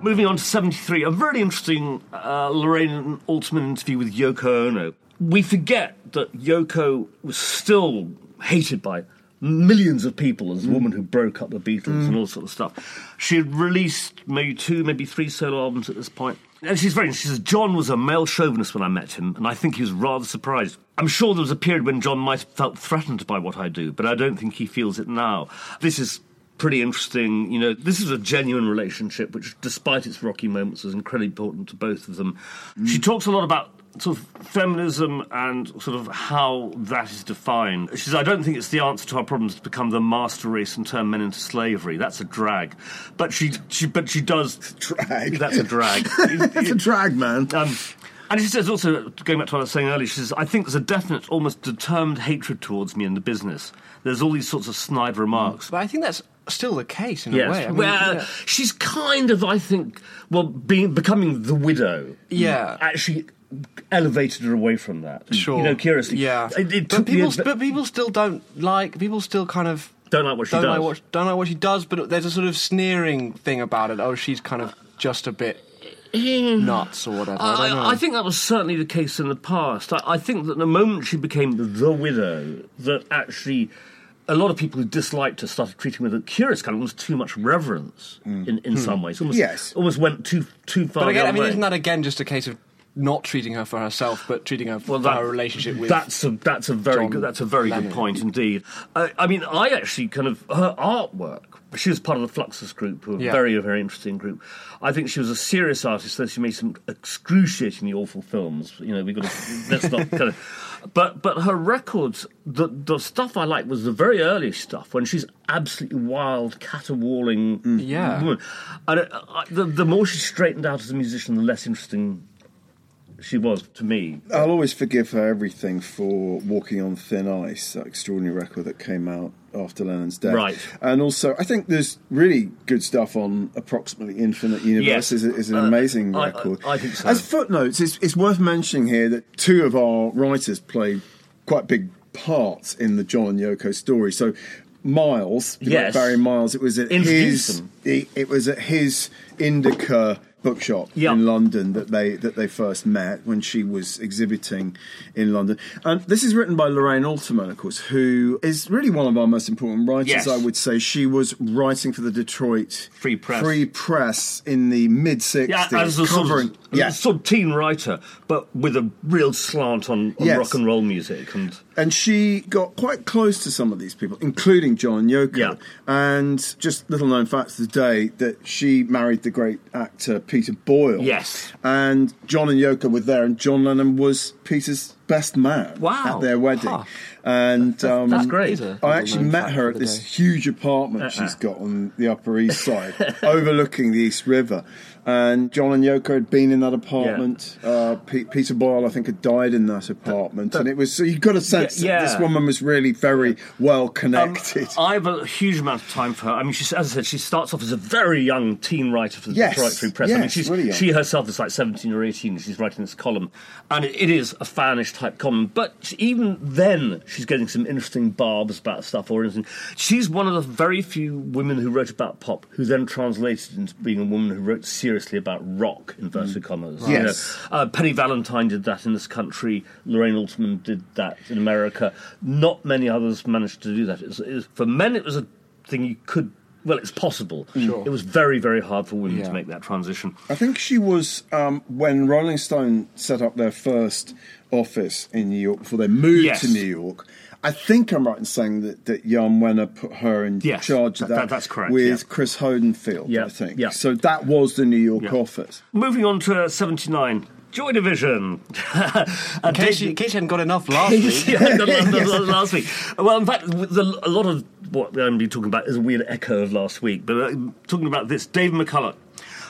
B: Moving on to 73, a very interesting uh, Loraine Alterman interview with Yoko Ono. We forget that Yoko was still hated by millions of people as a mm. woman who broke up the Beatles and mm. all sort of stuff. She had released maybe two, maybe three solo albums at this point. And she's very, she says, John was a male chauvinist when I met him, and I think he was rather surprised. I'm sure there was a period when John might have felt threatened by what I do, but I don't think he feels it now. This is pretty interesting. You know, this is a genuine relationship, which, despite its rocky moments, was incredibly important to both of them. Mm. She talks a lot about sort of feminism and sort of how that is defined. She says, I don't think it's the answer to our problems to become the master race and turn men into slavery. That's a drag. But she, she but she does
A: Drag.
B: That's a drag.
A: That's a drag, man.
B: Um, and she says also, going back to what I was saying earlier, she says, I think there's a definite, almost determined hatred towards me in the business. There's all these sorts of snide remarks.
C: But I think that's still the case in
B: Yes.
C: a way. I mean,
B: well,
C: yeah.
B: she's kind of, I think, well, being becoming the widow.
C: Yeah.
B: Actually elevated her away from that.
C: Sure.
B: You know, curiously.
C: Yeah.
B: It, it
C: but people,
B: a
C: but people still don't like. People still kind of
B: don't like what she
C: don't
B: does.
C: like what don't like what she does. But there's a sort of sneering thing about it. Oh, she's kind of just a bit mm. nuts or whatever. I, don't know.
B: I, I think that was certainly the case in the past. I, I think that the moment she became the widow, that actually a lot of people who disliked her started treating her with a curious kind of almost too much reverence mm. in, in hmm. some ways. Almost,
A: Yes.
B: almost went too too far.
C: But again,
B: the
C: I
B: other
C: mean,
B: way.
C: isn't that again just a case of not treating her for herself, but treating her for
B: that-
C: her relationship with?
B: that's a that's a very
C: John
B: good that's a very
C: Lennon.
B: good point indeed. I, I mean, I actually kind of her artwork. She was part of the Fluxus group, who are a
C: Yeah.
B: very very interesting group. I think she was a serious artist, though she made some excruciatingly awful films. You know, we got to let's not kind of. But but her records, the the stuff I like was the very early stuff when she's absolutely wild, caterwauling
C: Yeah.
B: woman. And uh, I, the the more she straightened out as a musician, the less interesting she was to me.
A: I'll always forgive her everything for Walking on Thin Ice, that extraordinary record that came out after Lennon's death.
B: Right.
A: And also, I think there's really good stuff on Approximately Infinite Universe.
B: Yes.
A: is, is an
B: Uh,
A: amazing
B: I- I-
A: record.
B: I think so.
A: As footnotes, it's, it's worth mentioning here that two of our writers played quite big parts in the John and Yoko story. So Miles,
B: Yes.
A: Barry Miles, it was at
B: Introduce
A: his
B: them.
A: it, it was at his Indica bookshop
B: Yeah.
A: in London that they that they first met when she was exhibiting in London. And this is written by Loraine Alterman, of course, who is really one of our most important writers.
B: Yes.
A: I would say she was writing for the Detroit
B: Free Press.
A: Free Press in the mid '60s,
B: Yeah, a sort
A: covering
B: of,
A: yeah.
B: sort of teen writer, but with a real slant on, on
A: Yes.
B: rock and roll music. And
A: And she got quite close to some of these people, including John and Yoko.
B: Yeah.
A: And just little known fact today that she married the great actor Peter Boyle.
B: Yes.
A: And John and Yoko were there, and John Lennon was Peter's best man
B: Wow.
A: at their wedding.
C: Huh.
A: And um,
B: that's great.
C: Is a
A: I
C: little
A: actually met her at this
C: day.
A: huge apartment she's got on the Upper East Side, overlooking the East River. And John and Yoko had been in that apartment. Uh, Pe- Peter Boyle, I think, had died in that apartment, and it was so you got a sense
B: Yeah,
A: that this woman was really very well
B: Um,
A: connected.
B: I have a huge amount of time for her. I mean, she's, as I said, she starts off as a very young teen writer for the
A: Yes,
B: Detroit Free Press. I mean, she's,
A: really
B: she herself is like 17 or 18. She's writing this column. And it, it is a fanish type column. But even then, she's getting some interesting barbs about stuff or anything. She's one of the very few women who wrote about pop who then translated into being a woman who wrote seriously about rock, inverted commas. You know,
A: Yes.
B: uh, Penny Valentine did that in this country. Loraine Alterman did that in America. Not many others managed to do that. It was, it was- for men, it was a thing you could. Well, it's possible.
C: Sure.
B: It was very, very hard for women
C: Yeah.
B: to make that transition.
A: I think she was um, when Rolling Stone set up their first office in New York before they moved
B: Yes.
A: to New York. I think I'm right in saying that, that Jan Wenner put her in
B: Yes,
A: charge of
B: that-
A: that.
B: that- that's correct,
A: With
B: yeah.
A: Chris Hodenfield,
B: Yeah,
A: I think.
B: yeah.
A: So that was the New York
B: Yeah.
A: office.
B: Moving on to 79. Joy Division.
C: In case, you, in case you hadn't got enough last week.
B: yeah, last week. Well, in fact, the, a lot of what I'm going to be talking about is a weird echo of last week. But uh, talking about this, Dave McCulloch,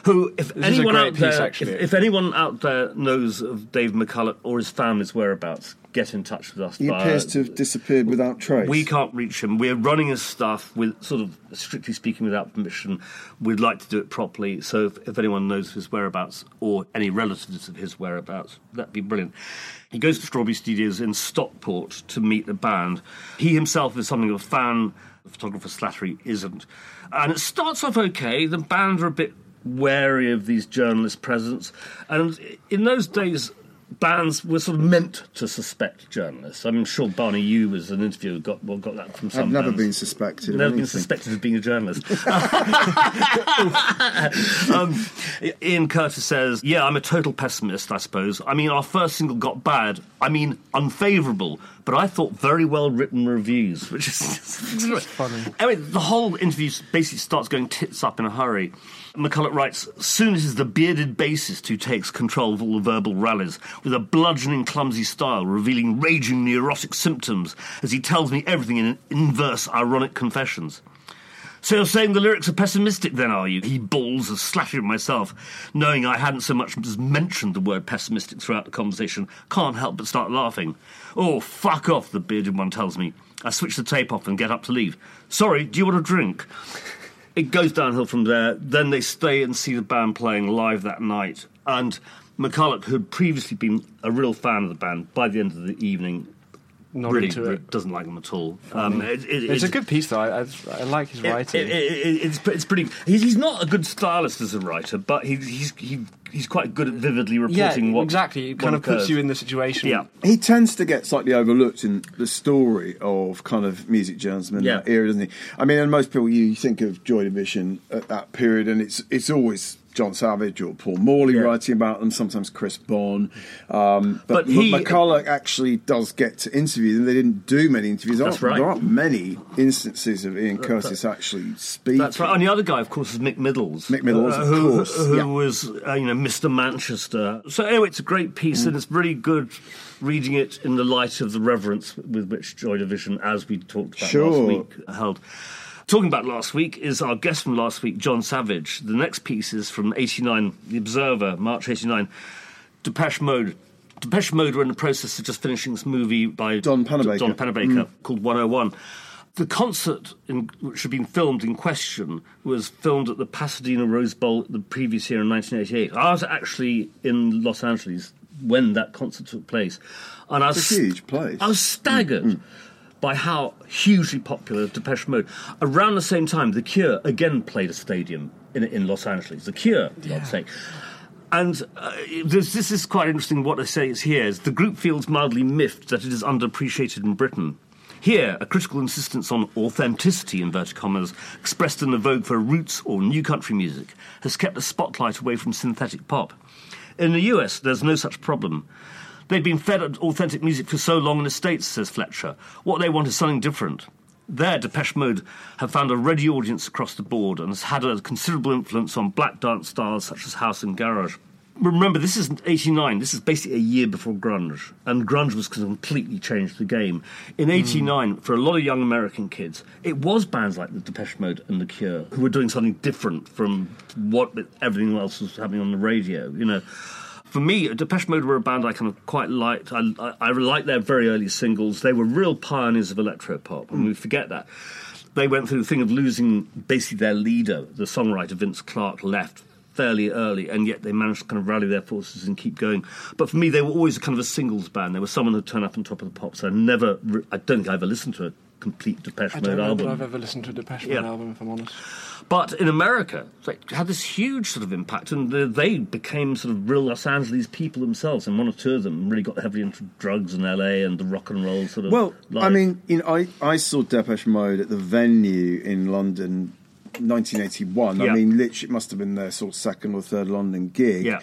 B: who, if
C: is a
B: anyone out there,
C: piece, actually.
B: if, if anyone out there knows of Dave McCulloch or his family's whereabouts, get in touch with us.
A: He
B: via-
A: appears to have disappeared without trace.
B: we can't reach him. We're running his stuff with sort of strictly speaking without permission. We'd like to do it properly. So if, if anyone knows his whereabouts or any relatives of his whereabouts, that'd be brilliant. He goes to Strawberry Studios in Stockport to meet the band. He himself is something of a fan. The photographer Slattery isn't. And it starts off okay. The band are a bit wary of these journalist presence. And in those days, bands were sort of meant to suspect journalists. I'm sure Barney you was an interviewer got well, got that from some
A: I've never
B: bands.
A: been suspected.
B: Never been suspected of being a journalist. um, Ian Curtis says, "Yeah, I'm a total pessimist. I suppose. I mean, our first single got bad. I mean, unfavourable, but I thought very well written reviews, which is funny. Anyway, the whole interview basically starts going tits up in a hurry." McCulloch writes, Soon it is the bearded bassist who takes control of all the verbal rallies, with a bludgeoning, clumsy style, revealing raging neurotic symptoms as he tells me everything in inverse, ironic confessions. So you're saying the lyrics are pessimistic then, are you? He bawls as slashing at myself, knowing I hadn't so much as mentioned the word pessimistic throughout the conversation. Can't help but start laughing. Oh, fuck off, the bearded one tells me. I switch the tape off and get up to leave. Sorry, do you want a drink? It goes downhill from there. Then they stay and see the band playing live that night. And McCulloch, who had previously been a real fan of the band, by the end of the evening,
C: Not
B: really
C: into it.
B: doesn't like them at all. Um, it- it-
C: It's a good piece, though. I, I, I like his
B: it-
C: writing.
B: it- it- it's, it's pretty. He's, he's not a good stylist as a writer, but he, he's he, he's quite good at vividly
C: yeah,
B: reporting what
C: exactly. It
B: what
C: kind of puts you in the situation.
B: Yeah,
A: He tends to get slightly overlooked in the story of kind of music journalism in
B: Yeah.
A: that era, doesn't he? I mean, and most people you think of Joy Division at that period, and it's it's always John Savage or Paul Morley
B: Yeah.
A: writing about them. Sometimes Chris Bohn, um, but,
B: But he-
A: McCulloch actually does get to interview them. They didn't do many interviews. There
B: That's
A: aren't-
B: right.
A: There aren't many instances of Ian Curtis actually speaking.
B: that's right. And the other guy, of course, is Mick Middles.
A: Mick Middles,
B: uh,
A: of
B: who,
A: course,
B: who
A: yeah.
B: was uh, you know Mr. Manchester. So anyway, it's a great piece, and it's really good reading it in the light of the reverence with which Joy Division, as we talked about
A: Sure.
B: last week, held. Talking about last week is our guest from last week, John Savage. The next piece is from 89, The Observer, March 89, Depeche Mode. Depeche Mode were in the process of just finishing this movie by
A: Don Pennebaker.
B: Don Pennebaker mm. called 101. The concert, in, which had been filmed in question, was filmed at the Pasadena Rose Bowl the previous year in 1988. I was actually in Los Angeles when that concert took place, and I was
A: It's a huge place.
B: I was staggered mm, mm. By how hugely popular Depeche Mode. Around the same time, The Cure again played a stadium in, in Los Angeles. The Cure, for God's sake. And uh, this, this is quite interesting. What they say is here is the group feels mildly miffed that it is underappreciated in Britain. Here, a critical insistence on authenticity, inverted commas, expressed in the vogue for roots or new country music, has kept the spotlight away from synthetic pop. In the US, there's no such problem. They've been fed authentic music for so long in the States, says Fletcher. What they want is something different. There, Depeche Mode have found a ready audience across the board and has had a considerable influence on black dance styles such as house and garage. Remember, this is 89. This is basically a year before grunge. And grunge was completely changed the game. In hmm. 89, for a lot of young American kids, it was bands like the Depeche Mode and The Cure who were doing something different from what everything else was happening on the radio, you know. For me, Depeche Mode were a band I kind of quite liked. I, I, I liked their very early singles. They were real pioneers of electropop, and we mm. forget that. They went through the thing of losing basically their leader, the songwriter Vince Clarke, left fairly early, and yet they managed to kind of rally their forces and keep going. But for me, they were always kind of a singles band. They were someone who'd turn up on top of the pops. I never, I don't think I ever listened to a complete Depeche
C: I
B: Mode
C: don't know
B: album.
C: that I've ever listened to a Depeche
B: Yeah.
C: Mode album, if I'm honest.
B: But in America, they had this huge sort of impact, and they- they became sort of real Los Angeles people themselves. And one or two of them really got heavily into drugs in LA and the rock and roll sort of.
A: Well,
B: life.
A: I mean, you know, I, I saw Depeche Mode at the venue in London, 1981.
B: Yeah.
A: I mean, literally, it must have been their sort of second or third London gig.
B: Yeah.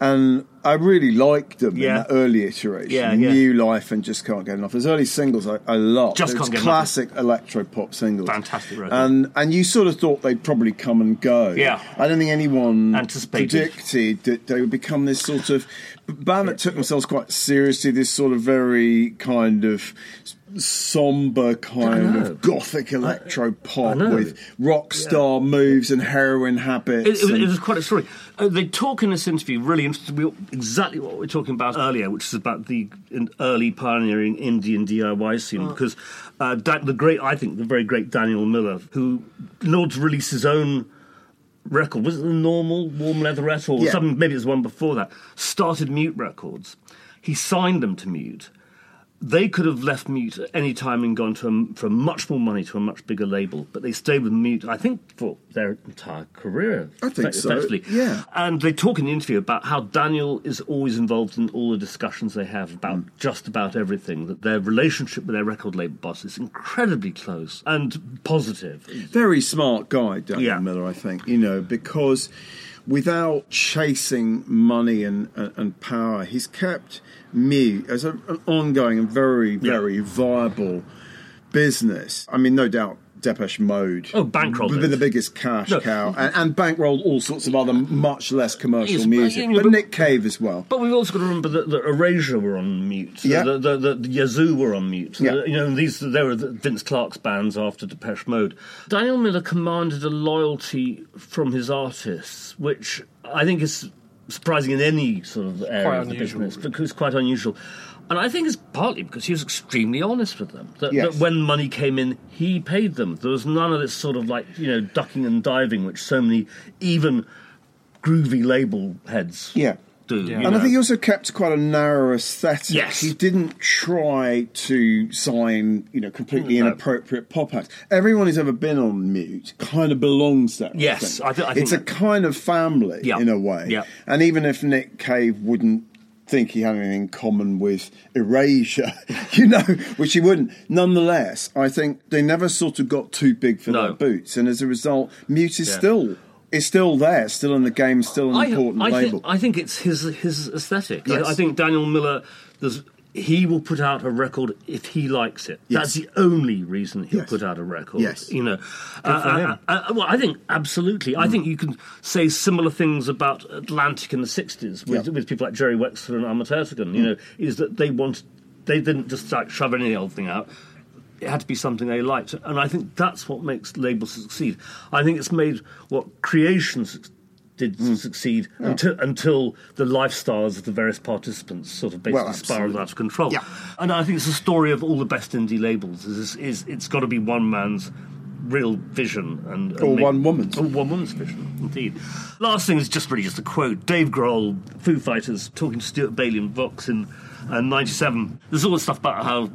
A: And I really liked them in
B: Yeah.
A: that early iteration.
B: Yeah, yeah.
A: New Life and Just Can't Get Enough. Those early singles I, I love.
B: Just Can't Get Enough.
A: classic electro pop singles.
B: Fantastic record.
A: And and you sort of thought they'd probably come and go.
B: Yeah.
A: I don't think anyone
B: Anticipated.
A: predicted that they would become this sort of band that took themselves quite seriously. This sort of very kind of somber kind of gothic electro pop with rock star moves and heroin habits.
B: It, it,
A: and-
B: it was quite a story. Uh, they talk in this interview really interesting, exactly what we were talking about earlier, which is about the in- early pioneering Indian DIY scene. Because uh, da- the great, I think, the very great Daniel Miller, who, in order to release his own record, was it the normal Warm Leatherette or
A: Yeah.
B: something? Maybe it was one before that. Started Mute Records. He signed them to Mute. They could have left Mute at any time and gone to a, for much more money to a much bigger label, but they stayed with Mute, I think, for their entire career.
A: I think so, yeah.
B: And they talk in the interview about how Daniel is always involved in all the discussions they have about
A: Mm.
B: just about everything, that their relationship with their record label boss is incredibly close and positive.
A: very smart guy, Daniel
B: Yeah.
A: Miller, I think, you know, because without chasing money and, and, and power, he's kept me as a, an ongoing and very, very viable business. I mean, no doubt. Depeche Mode.
B: Oh, bankrolled
A: Would be the biggest cash
B: No.
A: cow, and, and bankrolled all sorts of other much less commercial music. But
B: but-
A: Nick Cave as well.
B: But we've also got to remember that, that Erasure were on mute.
A: Yeah.
B: The, the, the, the Yazoo were on mute.
A: Yeah.
B: The- you know, these they were the Vince Clarke's bands after Depeche Mode. Daniel Miller commanded a loyalty from his artists, which I think is surprising in any sort of area of the
C: unusual.
B: business, because it's quite unusual. And I think it's partly because he was extremely honest with them. That,
A: Yes.
B: that when money came in, he paid them. There was none of this sort of like, you know, ducking and diving, which so many even groovy label heads
A: Yeah.
B: Do.
C: Yeah.
B: you
A: And I think he also kept quite a narrow aesthetic.
B: Yes.
A: He didn't try to sign, you know, completely
B: No.
A: inappropriate pop acts. Everyone who's ever been on mute kind of belongs there.
B: Yes,
A: I
B: I
A: think.
B: I think
A: it's a kind of family
B: Yeah.
A: in a way.
B: Yeah.
A: And even if Nick Cave wouldn't think he had anything in common with Erasure, you know, which he wouldn't. Nonetheless, I think they never sort of got too big for
B: No.
A: their boots, and as a result, Mute is
B: Yeah.
A: still is still there, still in the game, still an
B: I,
A: important
B: I
A: label.
B: Think, I think it's his his aesthetic.
A: Yes.
B: I, I think Daniel Miller, there's, he will put out a record if he likes it.
A: Yes.
B: That's the only reason he'll
A: Yes.
B: put out a record.
A: Yes.
B: you know. Uh,
C: him.
B: uh, uh, well, I think absolutely. I think you can say similar things about Atlantic in the '60s with.
A: Mm.
B: with people like Jerry Wexler and Ahmet Ertegun. You know, is that they wanted, they didn't just like shove any old thing out. It had to be something they liked, and I think that's what makes labels succeed. I think it's made what creation suc- did
A: Mm.
B: succeed until until the lifestyles of the various participants sort of basically
A: Well,
B: spiraled out of control.
A: Yeah.
B: And I think it's the story of all the best indie labels. Is, is it's got to be one man's real vision and, and
A: Or
B: make-
A: one woman's.
B: or one woman's vision, indeed. Last thing is just really just a quote. Dave Grohl, Foo Fighters, talking to Stuart Bailie and Vox in uh, '97. There's all this stuff about how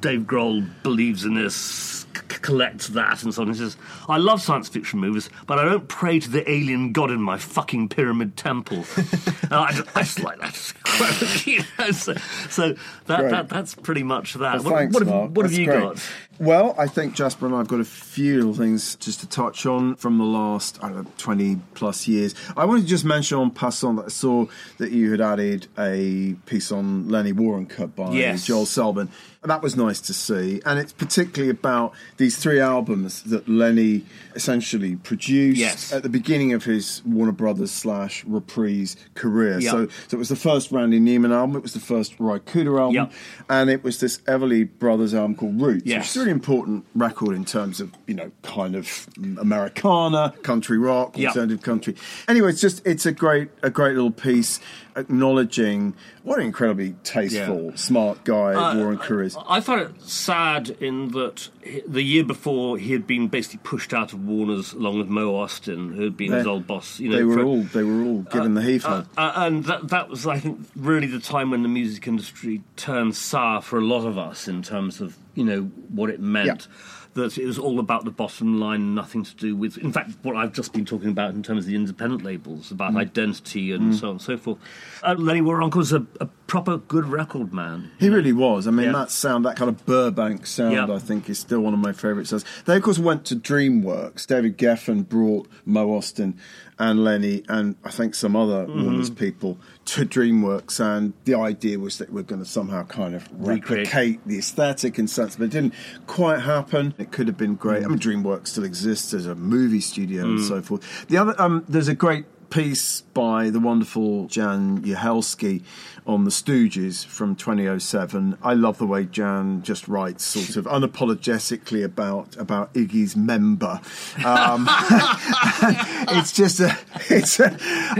B: Dave Grohl believes in this, c- collects that, and so on. He says, "I love science fiction movies, but I don't pray to the alien god in my fucking pyramid temple." I, just, I just like that quote, you know. So, so that, that, that's pretty much that.
A: Well,
B: what
A: thanks,
B: what have,
A: Mark.
B: what have you
A: great.
B: got?
A: Well, I think Jasper and I have got a few little things just to touch on from the last, I don't know, 20 plus years. I wanted to just mention on Passant that I saw that you had added a piece on Lenny Waronker by
B: Yes.
A: Joel Selvin. And that was nice to see. And it's particularly about these three albums that Lenny essentially produced
B: Yes.
A: at the beginning of his Warner Brothers slash reprise career.
B: Yeah.
A: So, so it was the first Randy Newman album, it was the first Ry Cooder album,
B: Yeah.
A: and it was this Everly Brothers album called Roots, which is really very important record in terms of you know kind of Americana, country rock, alternative country. Anyway, it's just it's a great a great little piece acknowledging what an incredibly tasteful,
B: Yeah.
A: smart guy
B: Uh,
A: Waronker is.
B: I found it sad in that he- the year before he had been basically pushed out of Warner's along with Mo Ostin, who had been his old boss. You know,
A: They were
B: for-
A: all they were all given the heave
B: Uh, uh, and that, that was, I think, really the time when the music industry turned sour for a lot of us in terms of, you know, what it meant. That it was all about the bottom line, nothing to do with, in fact, what I've just been talking about in terms of the independent labels, about
A: Mm.
B: identity and so on and so forth. Uh, Lenny Waronker was a, a proper good record man.
A: He really was. I mean,
B: Yeah.
A: that sound, that kind of Burbank sound,
B: Yeah.
A: I think, is still one of my favourite sounds. They, of course, went to DreamWorks. David Geffen brought Mo Ostin and Lenny and I think some other
B: Mm-hmm.
A: Warner's people to DreamWorks. And the idea was that we're going to somehow kind of
B: Recreate.
A: replicate the aesthetic and sense, but it didn't quite happen. It could have been great. I mean, DreamWorks still exists as a movie studio and so forth. The other, um, there's a great piece by the wonderful Jaan Uhelszki on the Stooges from 2007. I love the way Jan just writes sort of unapologetically about about Iggy's member. Um, it's just a, it's a,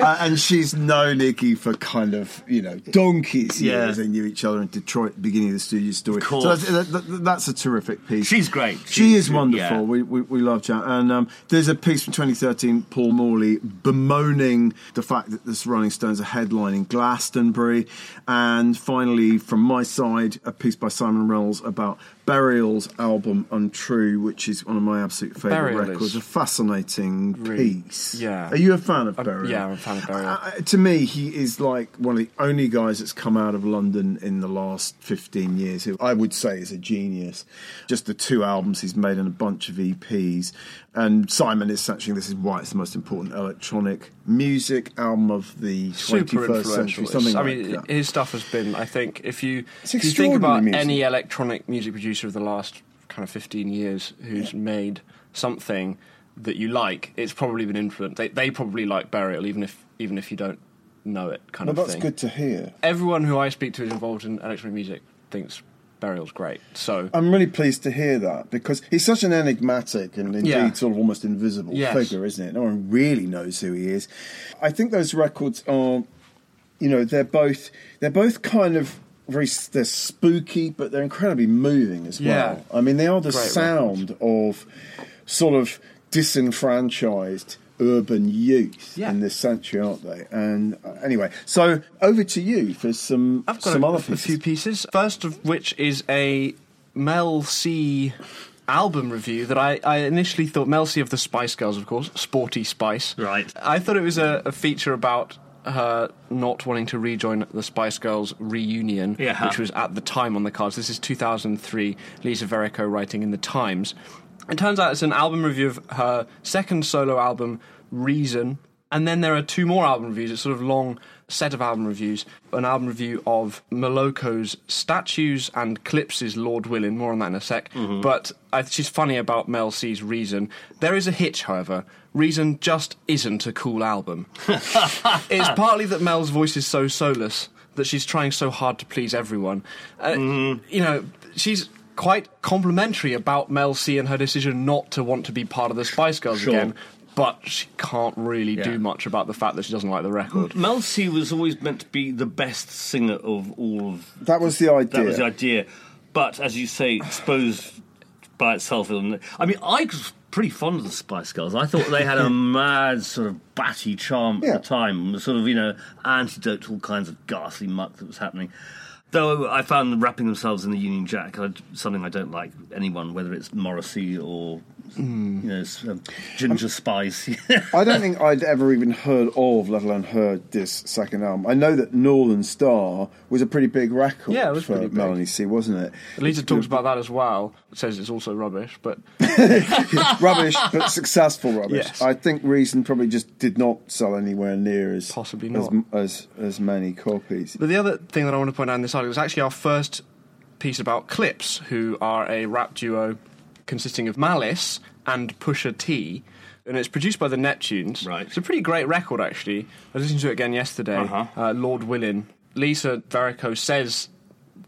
A: uh, and she's known Iggy for kind of you know donkeys
B: Yeah.
A: years. They knew each other in Detroit, beginning of the Stooges story. So that's, that, that- that's a terrific piece.
B: She's great.
A: She
B: She's-
A: is wonderful.
B: yeah.
A: We, we, we love Jan. And um, there's a piece from 2013, Paul Morley, bemoaning the fact that this Rolling Stones are headlining Glastonbury. And finally, from my side, a piece by Simon Reynolds about Burial's album Untrue, which is one of my absolute favourite
C: Burial
A: records.
C: is
A: A fascinating
C: really-
A: piece.
C: yeah.
A: Are you a fan of
C: Um,
A: Burial?
C: yeah, I'm a fan of Burial.
A: Uh, to me, he is like one of the only guys that's come out of London in the last 15 years who I would say is a genius. Just the two albums he's made and a bunch of EPs. And Simon is saying this is why it's the most important electronic music album of the
C: super
A: 21st century.
C: influential.
A: Something
C: I
A: like
C: mean,
A: that.
C: his stuff has been. I think if you if you think about
A: music.
C: any electronic music producer of the last kind of fifteen years who's made something that you like, it's probably been influenced. They they probably like Burial, even if even if you don't know it, kind of.
A: Well,
C: of
A: that's
C: thing.
A: good to hear.
C: Everyone who I speak to is involved in electronic music thinks Burial's great. So
A: I'm really pleased to hear that because he's such an enigmatic and indeed
C: Yeah.
A: sort of almost invisible
C: Yes.
A: figure, isn't it? No one really knows who he is. I think those records are, you know, they're both they're both kind of very they're spooky, but they're incredibly moving as
C: Yeah.
A: well. I mean, they are the
C: Great
A: sound of sort of disenfranchised urban youth
C: Yeah.
A: in this century, aren't they? And uh, anyway, so over to you for some
C: I've got
A: some
C: a,
A: other
C: a few pieces. First of which is a Mel C album review that I, I initially thought Mel C of the Spice Girls, of course, Sporty Spice.
B: Right.
C: I thought it was a, a feature about her not wanting to rejoin the Spice Girls reunion,
B: Yeah.
C: which was at the time on the cards. This is 2003. Lisa Verrico writing in the Times. It turns out it's an album review of her second solo album, Reason. And then there are two more album reviews. It's sort of long set of album reviews. An album review of Moloko's Statues and Clipse's Lord Willin. More on that in a sec. Mm-hmm. But I, she's funny about Mel C's Reason. There is a hitch, however. Reason just isn't a cool album. it's partly that Mel's voice is so soulless that she's trying so hard to please everyone. Uh, You know, she's quite complimentary about Mel C and her decision not to want to be part of the Spice Girls
B: Sure.
C: again. But she can't really
B: Yeah.
C: do much about the fact that she doesn't like the record.
B: Mel C was always meant to be the best singer of all of
A: that was the idea.
B: That was the idea. But as you say, exposed by itself. I mean, I was pretty fond of the Spice Girls. I thought they had a mad sort of batty charm
A: Yeah.
B: at the time, sort of you know antidote to all kinds of ghastly muck that was happening. Though I found wrapping themselves in the Union Jack something I don't like anyone, whether it's Morrissey or you know s- um, Ginger Spice.
A: I don't think I'd ever even heard of, let alone heard this second album. I know that Northern Star was a pretty big record
C: Yeah, it was
A: for
C: pretty big.
A: Melanie C, wasn't it?
C: Lisa talks about that as well. Says it's also rubbish, but
A: rubbish, but successful rubbish.
C: Yes.
A: I think Reason probably just did not sell anywhere near as
C: Possibly
A: as, as as many copies.
C: But the other thing that I want to point out in this article is actually our first piece about Clipse, who are a rap duo consisting of Malice and Pusha T. And it's produced by the Neptunes.
B: Right.
C: It's a pretty great record, actually. I listened to it again yesterday.
B: Uh-huh.
C: Uh, Lord Willin. Lisa Verrico says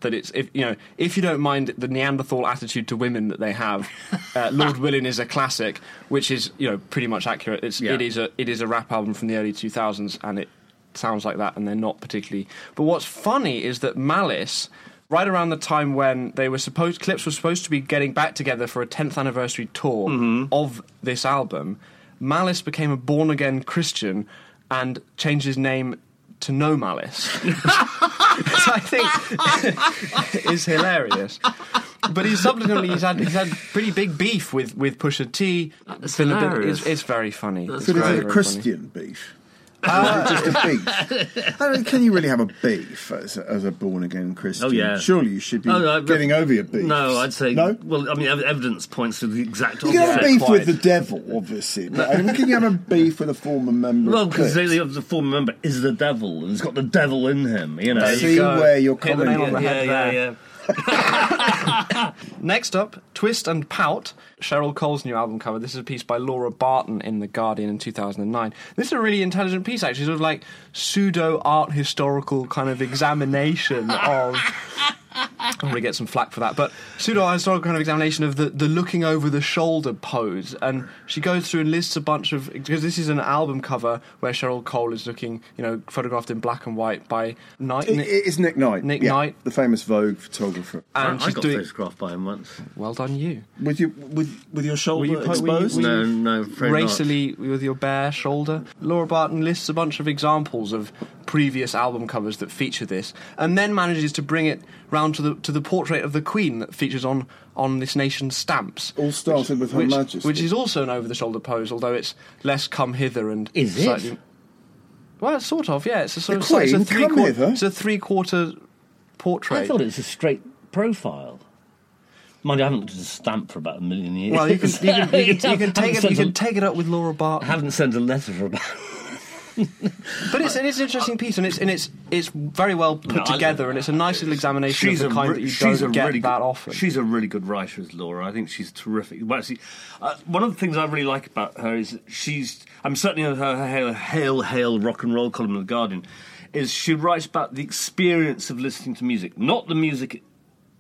C: that it's if you know if you don't mind the Neanderthal attitude to women that they have, uh, Lord Willin is a classic, which is you know pretty much accurate. It's
B: Yeah.
C: it is a it is a rap album from the early 2000s, and it sounds like that, and they're not particularly. But what's funny is that Malice. Right around the time when they were supposed, Clipse were supposed to be getting back together for a 10th anniversary tour mm-hmm. of this album, Malice became a born again Christian and changed his name to No Malice. Which I think is hilarious. But he's subsequently he's had he's had pretty big beef with with Pusha T.
B: That's
C: Been a bit-
B: hilarious.
C: it's, it's very funny.
B: That's
C: It's
A: But is
C: very,
A: a
C: very
A: Christian beef? Or is it just a beef? I mean, can you really have a beef as a, as a born again Christian?
B: Oh, yeah.
A: Surely you should be
B: Oh, no,
A: getting over your beef.
B: No, I'd say
A: no.
B: Well, I mean, evidence points to the exact
A: You can have a beef
C: quite.
A: with the devil, obviously. But I mean, can you have a beef with a former member?
B: Well, because
A: Clipse?
B: the, the former member is the devil, and he's got the devil in him. You know.
C: There you
A: See
C: go.
A: where you're coming
C: nail on
A: from.
C: the
B: yeah,
C: head
B: yeah,
C: there.
B: yeah.
C: Next up, Twist and Pout, Cheryl Cole's new album cover. This is a piece by Laura Barton in The Guardian in 2009. This is a really intelligent piece, actually, sort of like pseudo art historical kind of examination of. I'm going to get some flack for that, but pseudo historical kind of examination of the, the looking over the shoulder pose. And she goes through and lists a bunch of. Because this is an album cover where Cheryl Cole is looking, you know, photographed in black and white by Knight.
A: It- it's Nick Knight.
C: Nick
A: yeah,
C: Knight.
A: the famous Vogue photographer.
C: and
B: I
C: she's
B: got
C: doing.
B: photographed by him once.
C: Well done, you.
A: With your with with your shoulder
C: Were you- were you-
A: exposed.
C: were you-
B: No, no, afraid not.
C: with your bare shoulder. Laura Barton lists a bunch of examples of previous album covers that feature this, and then manages to bring it round to the to the portrait of the Queen that features on on this nation's stamps.
A: All started with Her
C: which,
A: Majesty.
C: which is also an over the shoulder pose, although it's less come hither and
B: Is it?
C: slightly. Well, it's sort of, yeah. It's a sort
A: The
C: of it's a three
A: come
C: quarter,
A: hither?
C: it's a three quarter portrait.
B: I thought it was a straight profile. Mind you, I haven't looked at a stamp for about a million years.
C: well, you can, you can, you can, you can
B: Haven't
C: take it. You can take it up with Laura Barton.
B: haven't sent a letter for about.
C: But it's, it is an interesting piece, and it's and it's it's very well put
B: No,
C: together, and it's a nice little examination of the kind
B: re-
C: that you
B: she's
C: don't
B: a
C: get
B: really
C: that
B: good,
C: often.
B: She's a really good writer, as Laura. I think she's terrific. Well, actually, uh, one of the things I really like about her is she's. I'm certainly on her hail, hail, hail rock and roll column in the Guardian. Is she writes about the experience of listening to music, not the music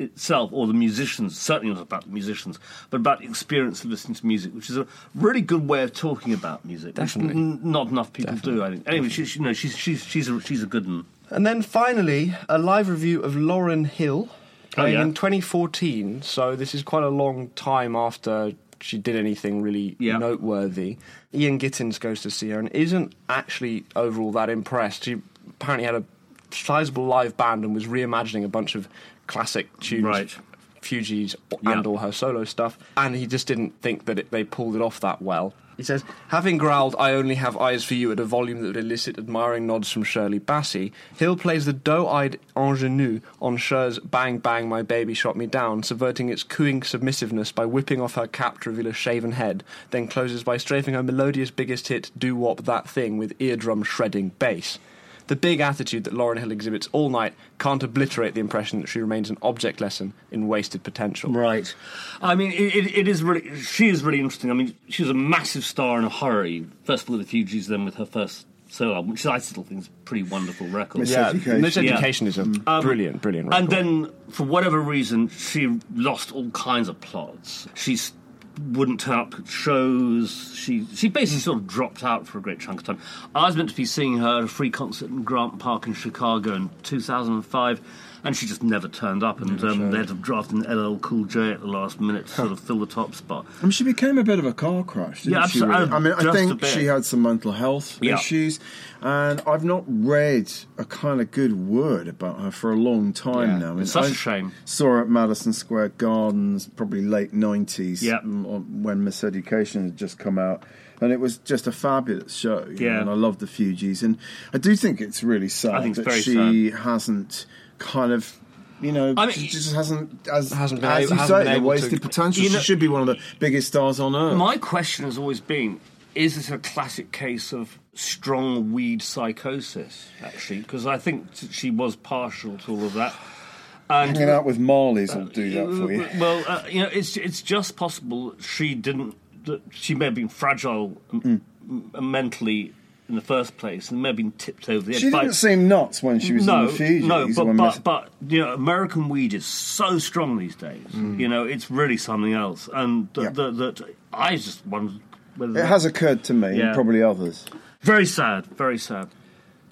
B: itself or the musicians. Certainly not about the musicians, but about the experience of listening to music, which is a really good way of talking about music.
C: Definitely.
B: n- not enough people do. I think. Anyway, she, she, no, she's she's she's a, she's a good one.
C: and then finally, a live review of Lauryn Hill, oh, playing
B: yeah.
C: in 2014. So this is quite a long time after she did anything really
B: Yeah.
C: noteworthy. Ian Gittins goes to see her and isn't actually overall that impressed. She apparently had a sizable live band and was reimagining a bunch of classic tunes.
B: Right.
C: Fugees
B: Yeah.
C: and all her solo stuff, and he just didn't think that it, they pulled it off that well. He says, having growled, I only have eyes for you at a volume that would elicit admiring nods from Shirley Bassey, Hill plays the doe eyed ingenue on Cher's Bang Bang My Baby Shot Me Down, subverting its cooing submissiveness by whipping off her cap to reveal a shaven head, then closes by strafing her melodious biggest hit, Doo Wop That Thing, with eardrum shredding bass. The big attitude that Lauryn Hill exhibits all night can't obliterate the impression that she remains an object lesson in wasted potential.
B: Right. I mean, it, it, it is really. She is really interesting. I mean, she was a massive star in a hurry. First with the Fugees, then with her first solo album, which I still think is a pretty wonderful record.
A: Miss
C: Yeah,
A: Education.
C: Miss
B: Yeah.
C: Education is a mm. um, brilliant, brilliant record.
B: And then, for whatever reason, she lost all kinds of plots. She s- wouldn't turn up at shows. She she basically sort of dropped out for a great chunk of time. I was meant to be seeing her at a free concert in Grant Park in Chicago in 2005, and she just never turned up. And um, they had to draft an LL Cool J at the last minute to sort of fill the top spot.
A: I mean, she became a bit of a car crash, didn't
B: Yeah,
A: she? really? I mean, I think she had some mental health
B: Yeah.
A: issues, and I've not read a kind of good word about her for a long time
C: Yeah.
A: now. I mean,
B: It's such
A: I
B: a shame.
A: Saw her at Madison Square Gardens, probably late nineties,
B: Yeah.
A: when Miseducation had just come out. And it was just a fabulous show.
B: Yeah.
A: know, and I love the Fugees, and I do think it's really sad
B: I think it's
A: that
B: very
A: she hasn't kind of. You know,
B: I mean,
A: she just hasn't, as,
C: Hasn't been
A: as
C: able-
A: you
C: hasn't
A: say,
C: been
A: the
C: able to-
A: wasted potential.
B: You
A: she should be one of the biggest stars on earth.
B: My question has always been: Is this a classic case of strong weed psychosis? Actually, because I think t- she was partial to all of that. And
A: Hanging out with Marleys will do that for you.
B: Well, uh, you know, it's it's just possible that she didn't. That she may have been fragile
A: Mm.
B: m- mentally in the first place and may have been tipped over the edge.
A: She
B: by-
A: didn't seem nuts when she was
B: no,
A: in the Fugees.
B: no, but, but, but you know, American weed is so strong these days. You know, it's really something else, and th-
A: Yeah.
B: th- that I just wondered whether
A: it
B: that-
A: has occurred to me
B: Yeah.
A: and probably others.
B: very sad, very sad.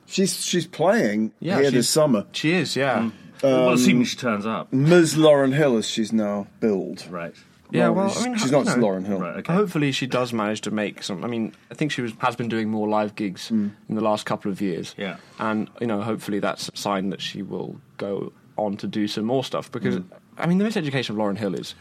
A: She's she's playing
C: Yeah,
A: here
C: she's-
A: this summer.
C: She is, yeah.
B: Um, well,
A: see
B: when um, she turns up,
A: Ms. Lauryn Hill, as she's now billed.
B: right?
C: Yeah,
A: Lauryn-
C: well, I
A: she's,
C: mean,
A: she's
C: you
A: not just
C: know,
A: Lauryn Hill.
B: Right, okay.
C: Hopefully, she does manage to make some. I mean, I think she was has been doing more live gigs mm. in the last couple of years.
B: Yeah.
C: and you know, hopefully, that's a sign that she will go on to do some more stuff. Because mm. I mean, the miseducation of Lauryn Hill is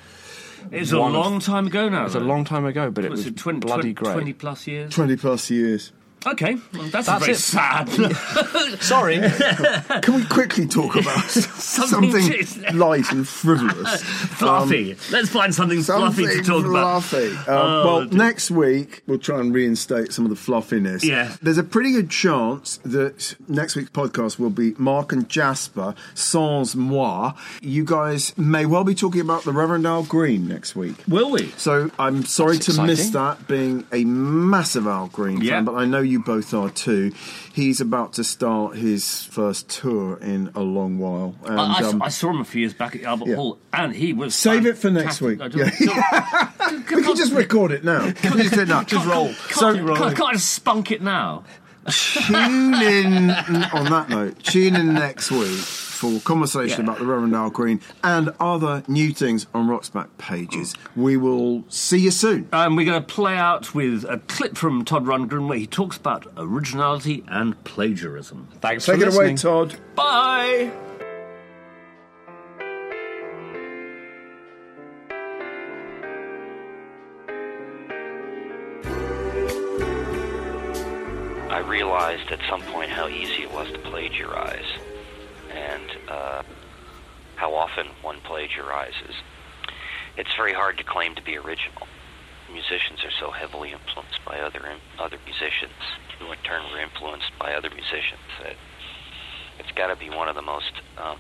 B: It's a
C: One of-
B: long time ago now.
C: it's a
B: though.
C: long time ago, but it
B: Was
C: was
B: it 20,
C: bloody
B: 20,
C: great.
B: 20 plus years?
A: Twenty plus years.
B: Okay, well, that's,
C: That's
B: very
C: it.
B: sad.
C: Sorry,
A: Can we quickly talk about something,
B: Something-
A: light and frivolous?
B: fluffy. Let's find something,
A: Something
B: fluffy to talk about.
A: fluffy. Um,
B: Oh,
A: well,
B: dear.
A: next week we'll try and reinstate some of the fluffiness.
B: Yeah.
A: There's a pretty good chance that next week's podcast will be Mark and Jasper sans moi. You guys may well be talking about the Reverend Al Green next week.
B: Will we?
A: So I'm sorry
C: That's
A: to miss that, being a massive Al Green
B: Yeah.
A: fan, but I know you both are too. He's about to start his first tour in a long while. And,
B: I, I,
A: um,
B: I saw him a few years back at Albert
A: Yeah.
B: Hall, and he was.
A: Save it for next week.
B: I
A: Yeah. we can just record it now. Can we just do it now?
B: Can't-
C: roll.
B: Can't,
A: So-
B: can't, can't, can't I just spunk it now?
A: tune in on that note. Tune in next week for conversation
B: Yeah.
A: about the Reverend Al Green and other new things on Rock's back pages. We will see you soon.
B: And we're going to play out with a clip from Todd Rundgren where he talks about originality and plagiarism.
C: thanks
A: Take
C: for
A: it away,
C: listening.
A: Todd.
B: Bye!
D: I realized at some point how easy it was to plagiarize and uh, how often one plagiarizes. It's very hard to claim to be original. Musicians are so heavily influenced by other other musicians, who in turn were influenced by other musicians. That it's got to be one of the most um,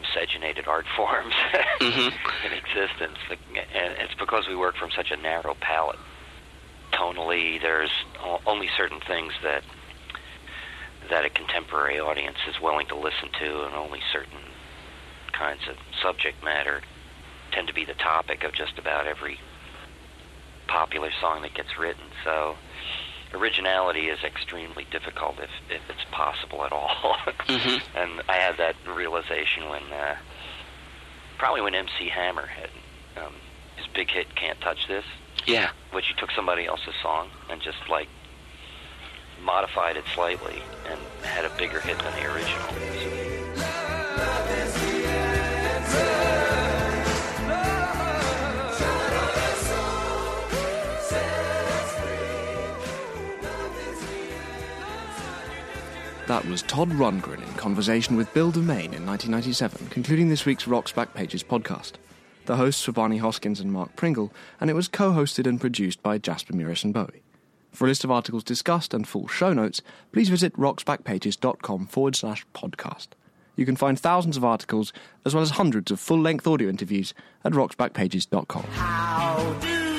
D: miscegenated art forms in existence, and it's because we work from such a narrow palette tonally there's only certain things that that a contemporary audience is willing to listen to and only certain kinds of subject matter tend to be the topic of just about every popular song that gets written. So originality is extremely difficult if, if it's possible at all. And I had that realization when uh, probably when MC Hammer had um, his big hit Can't Touch This
E: Yeah.
D: which he took somebody else's song and just like modified it slightly and had a bigger hit than the original.
C: That was Todd Rundgren in conversation with Bill DeMain in 1997, concluding this week's Rocks Back Pages podcast. The hosts were Barney Hoskyns and Mark Pringle, and it was co-hosted and produced by Jasper Murison Bowie. For a list of articles discussed and full show notes, please visit rocksbackpages.com forward slash podcast. You can find thousands of articles, as well as hundreds of full-length audio interviews at rocksbackpages.com.
F: How do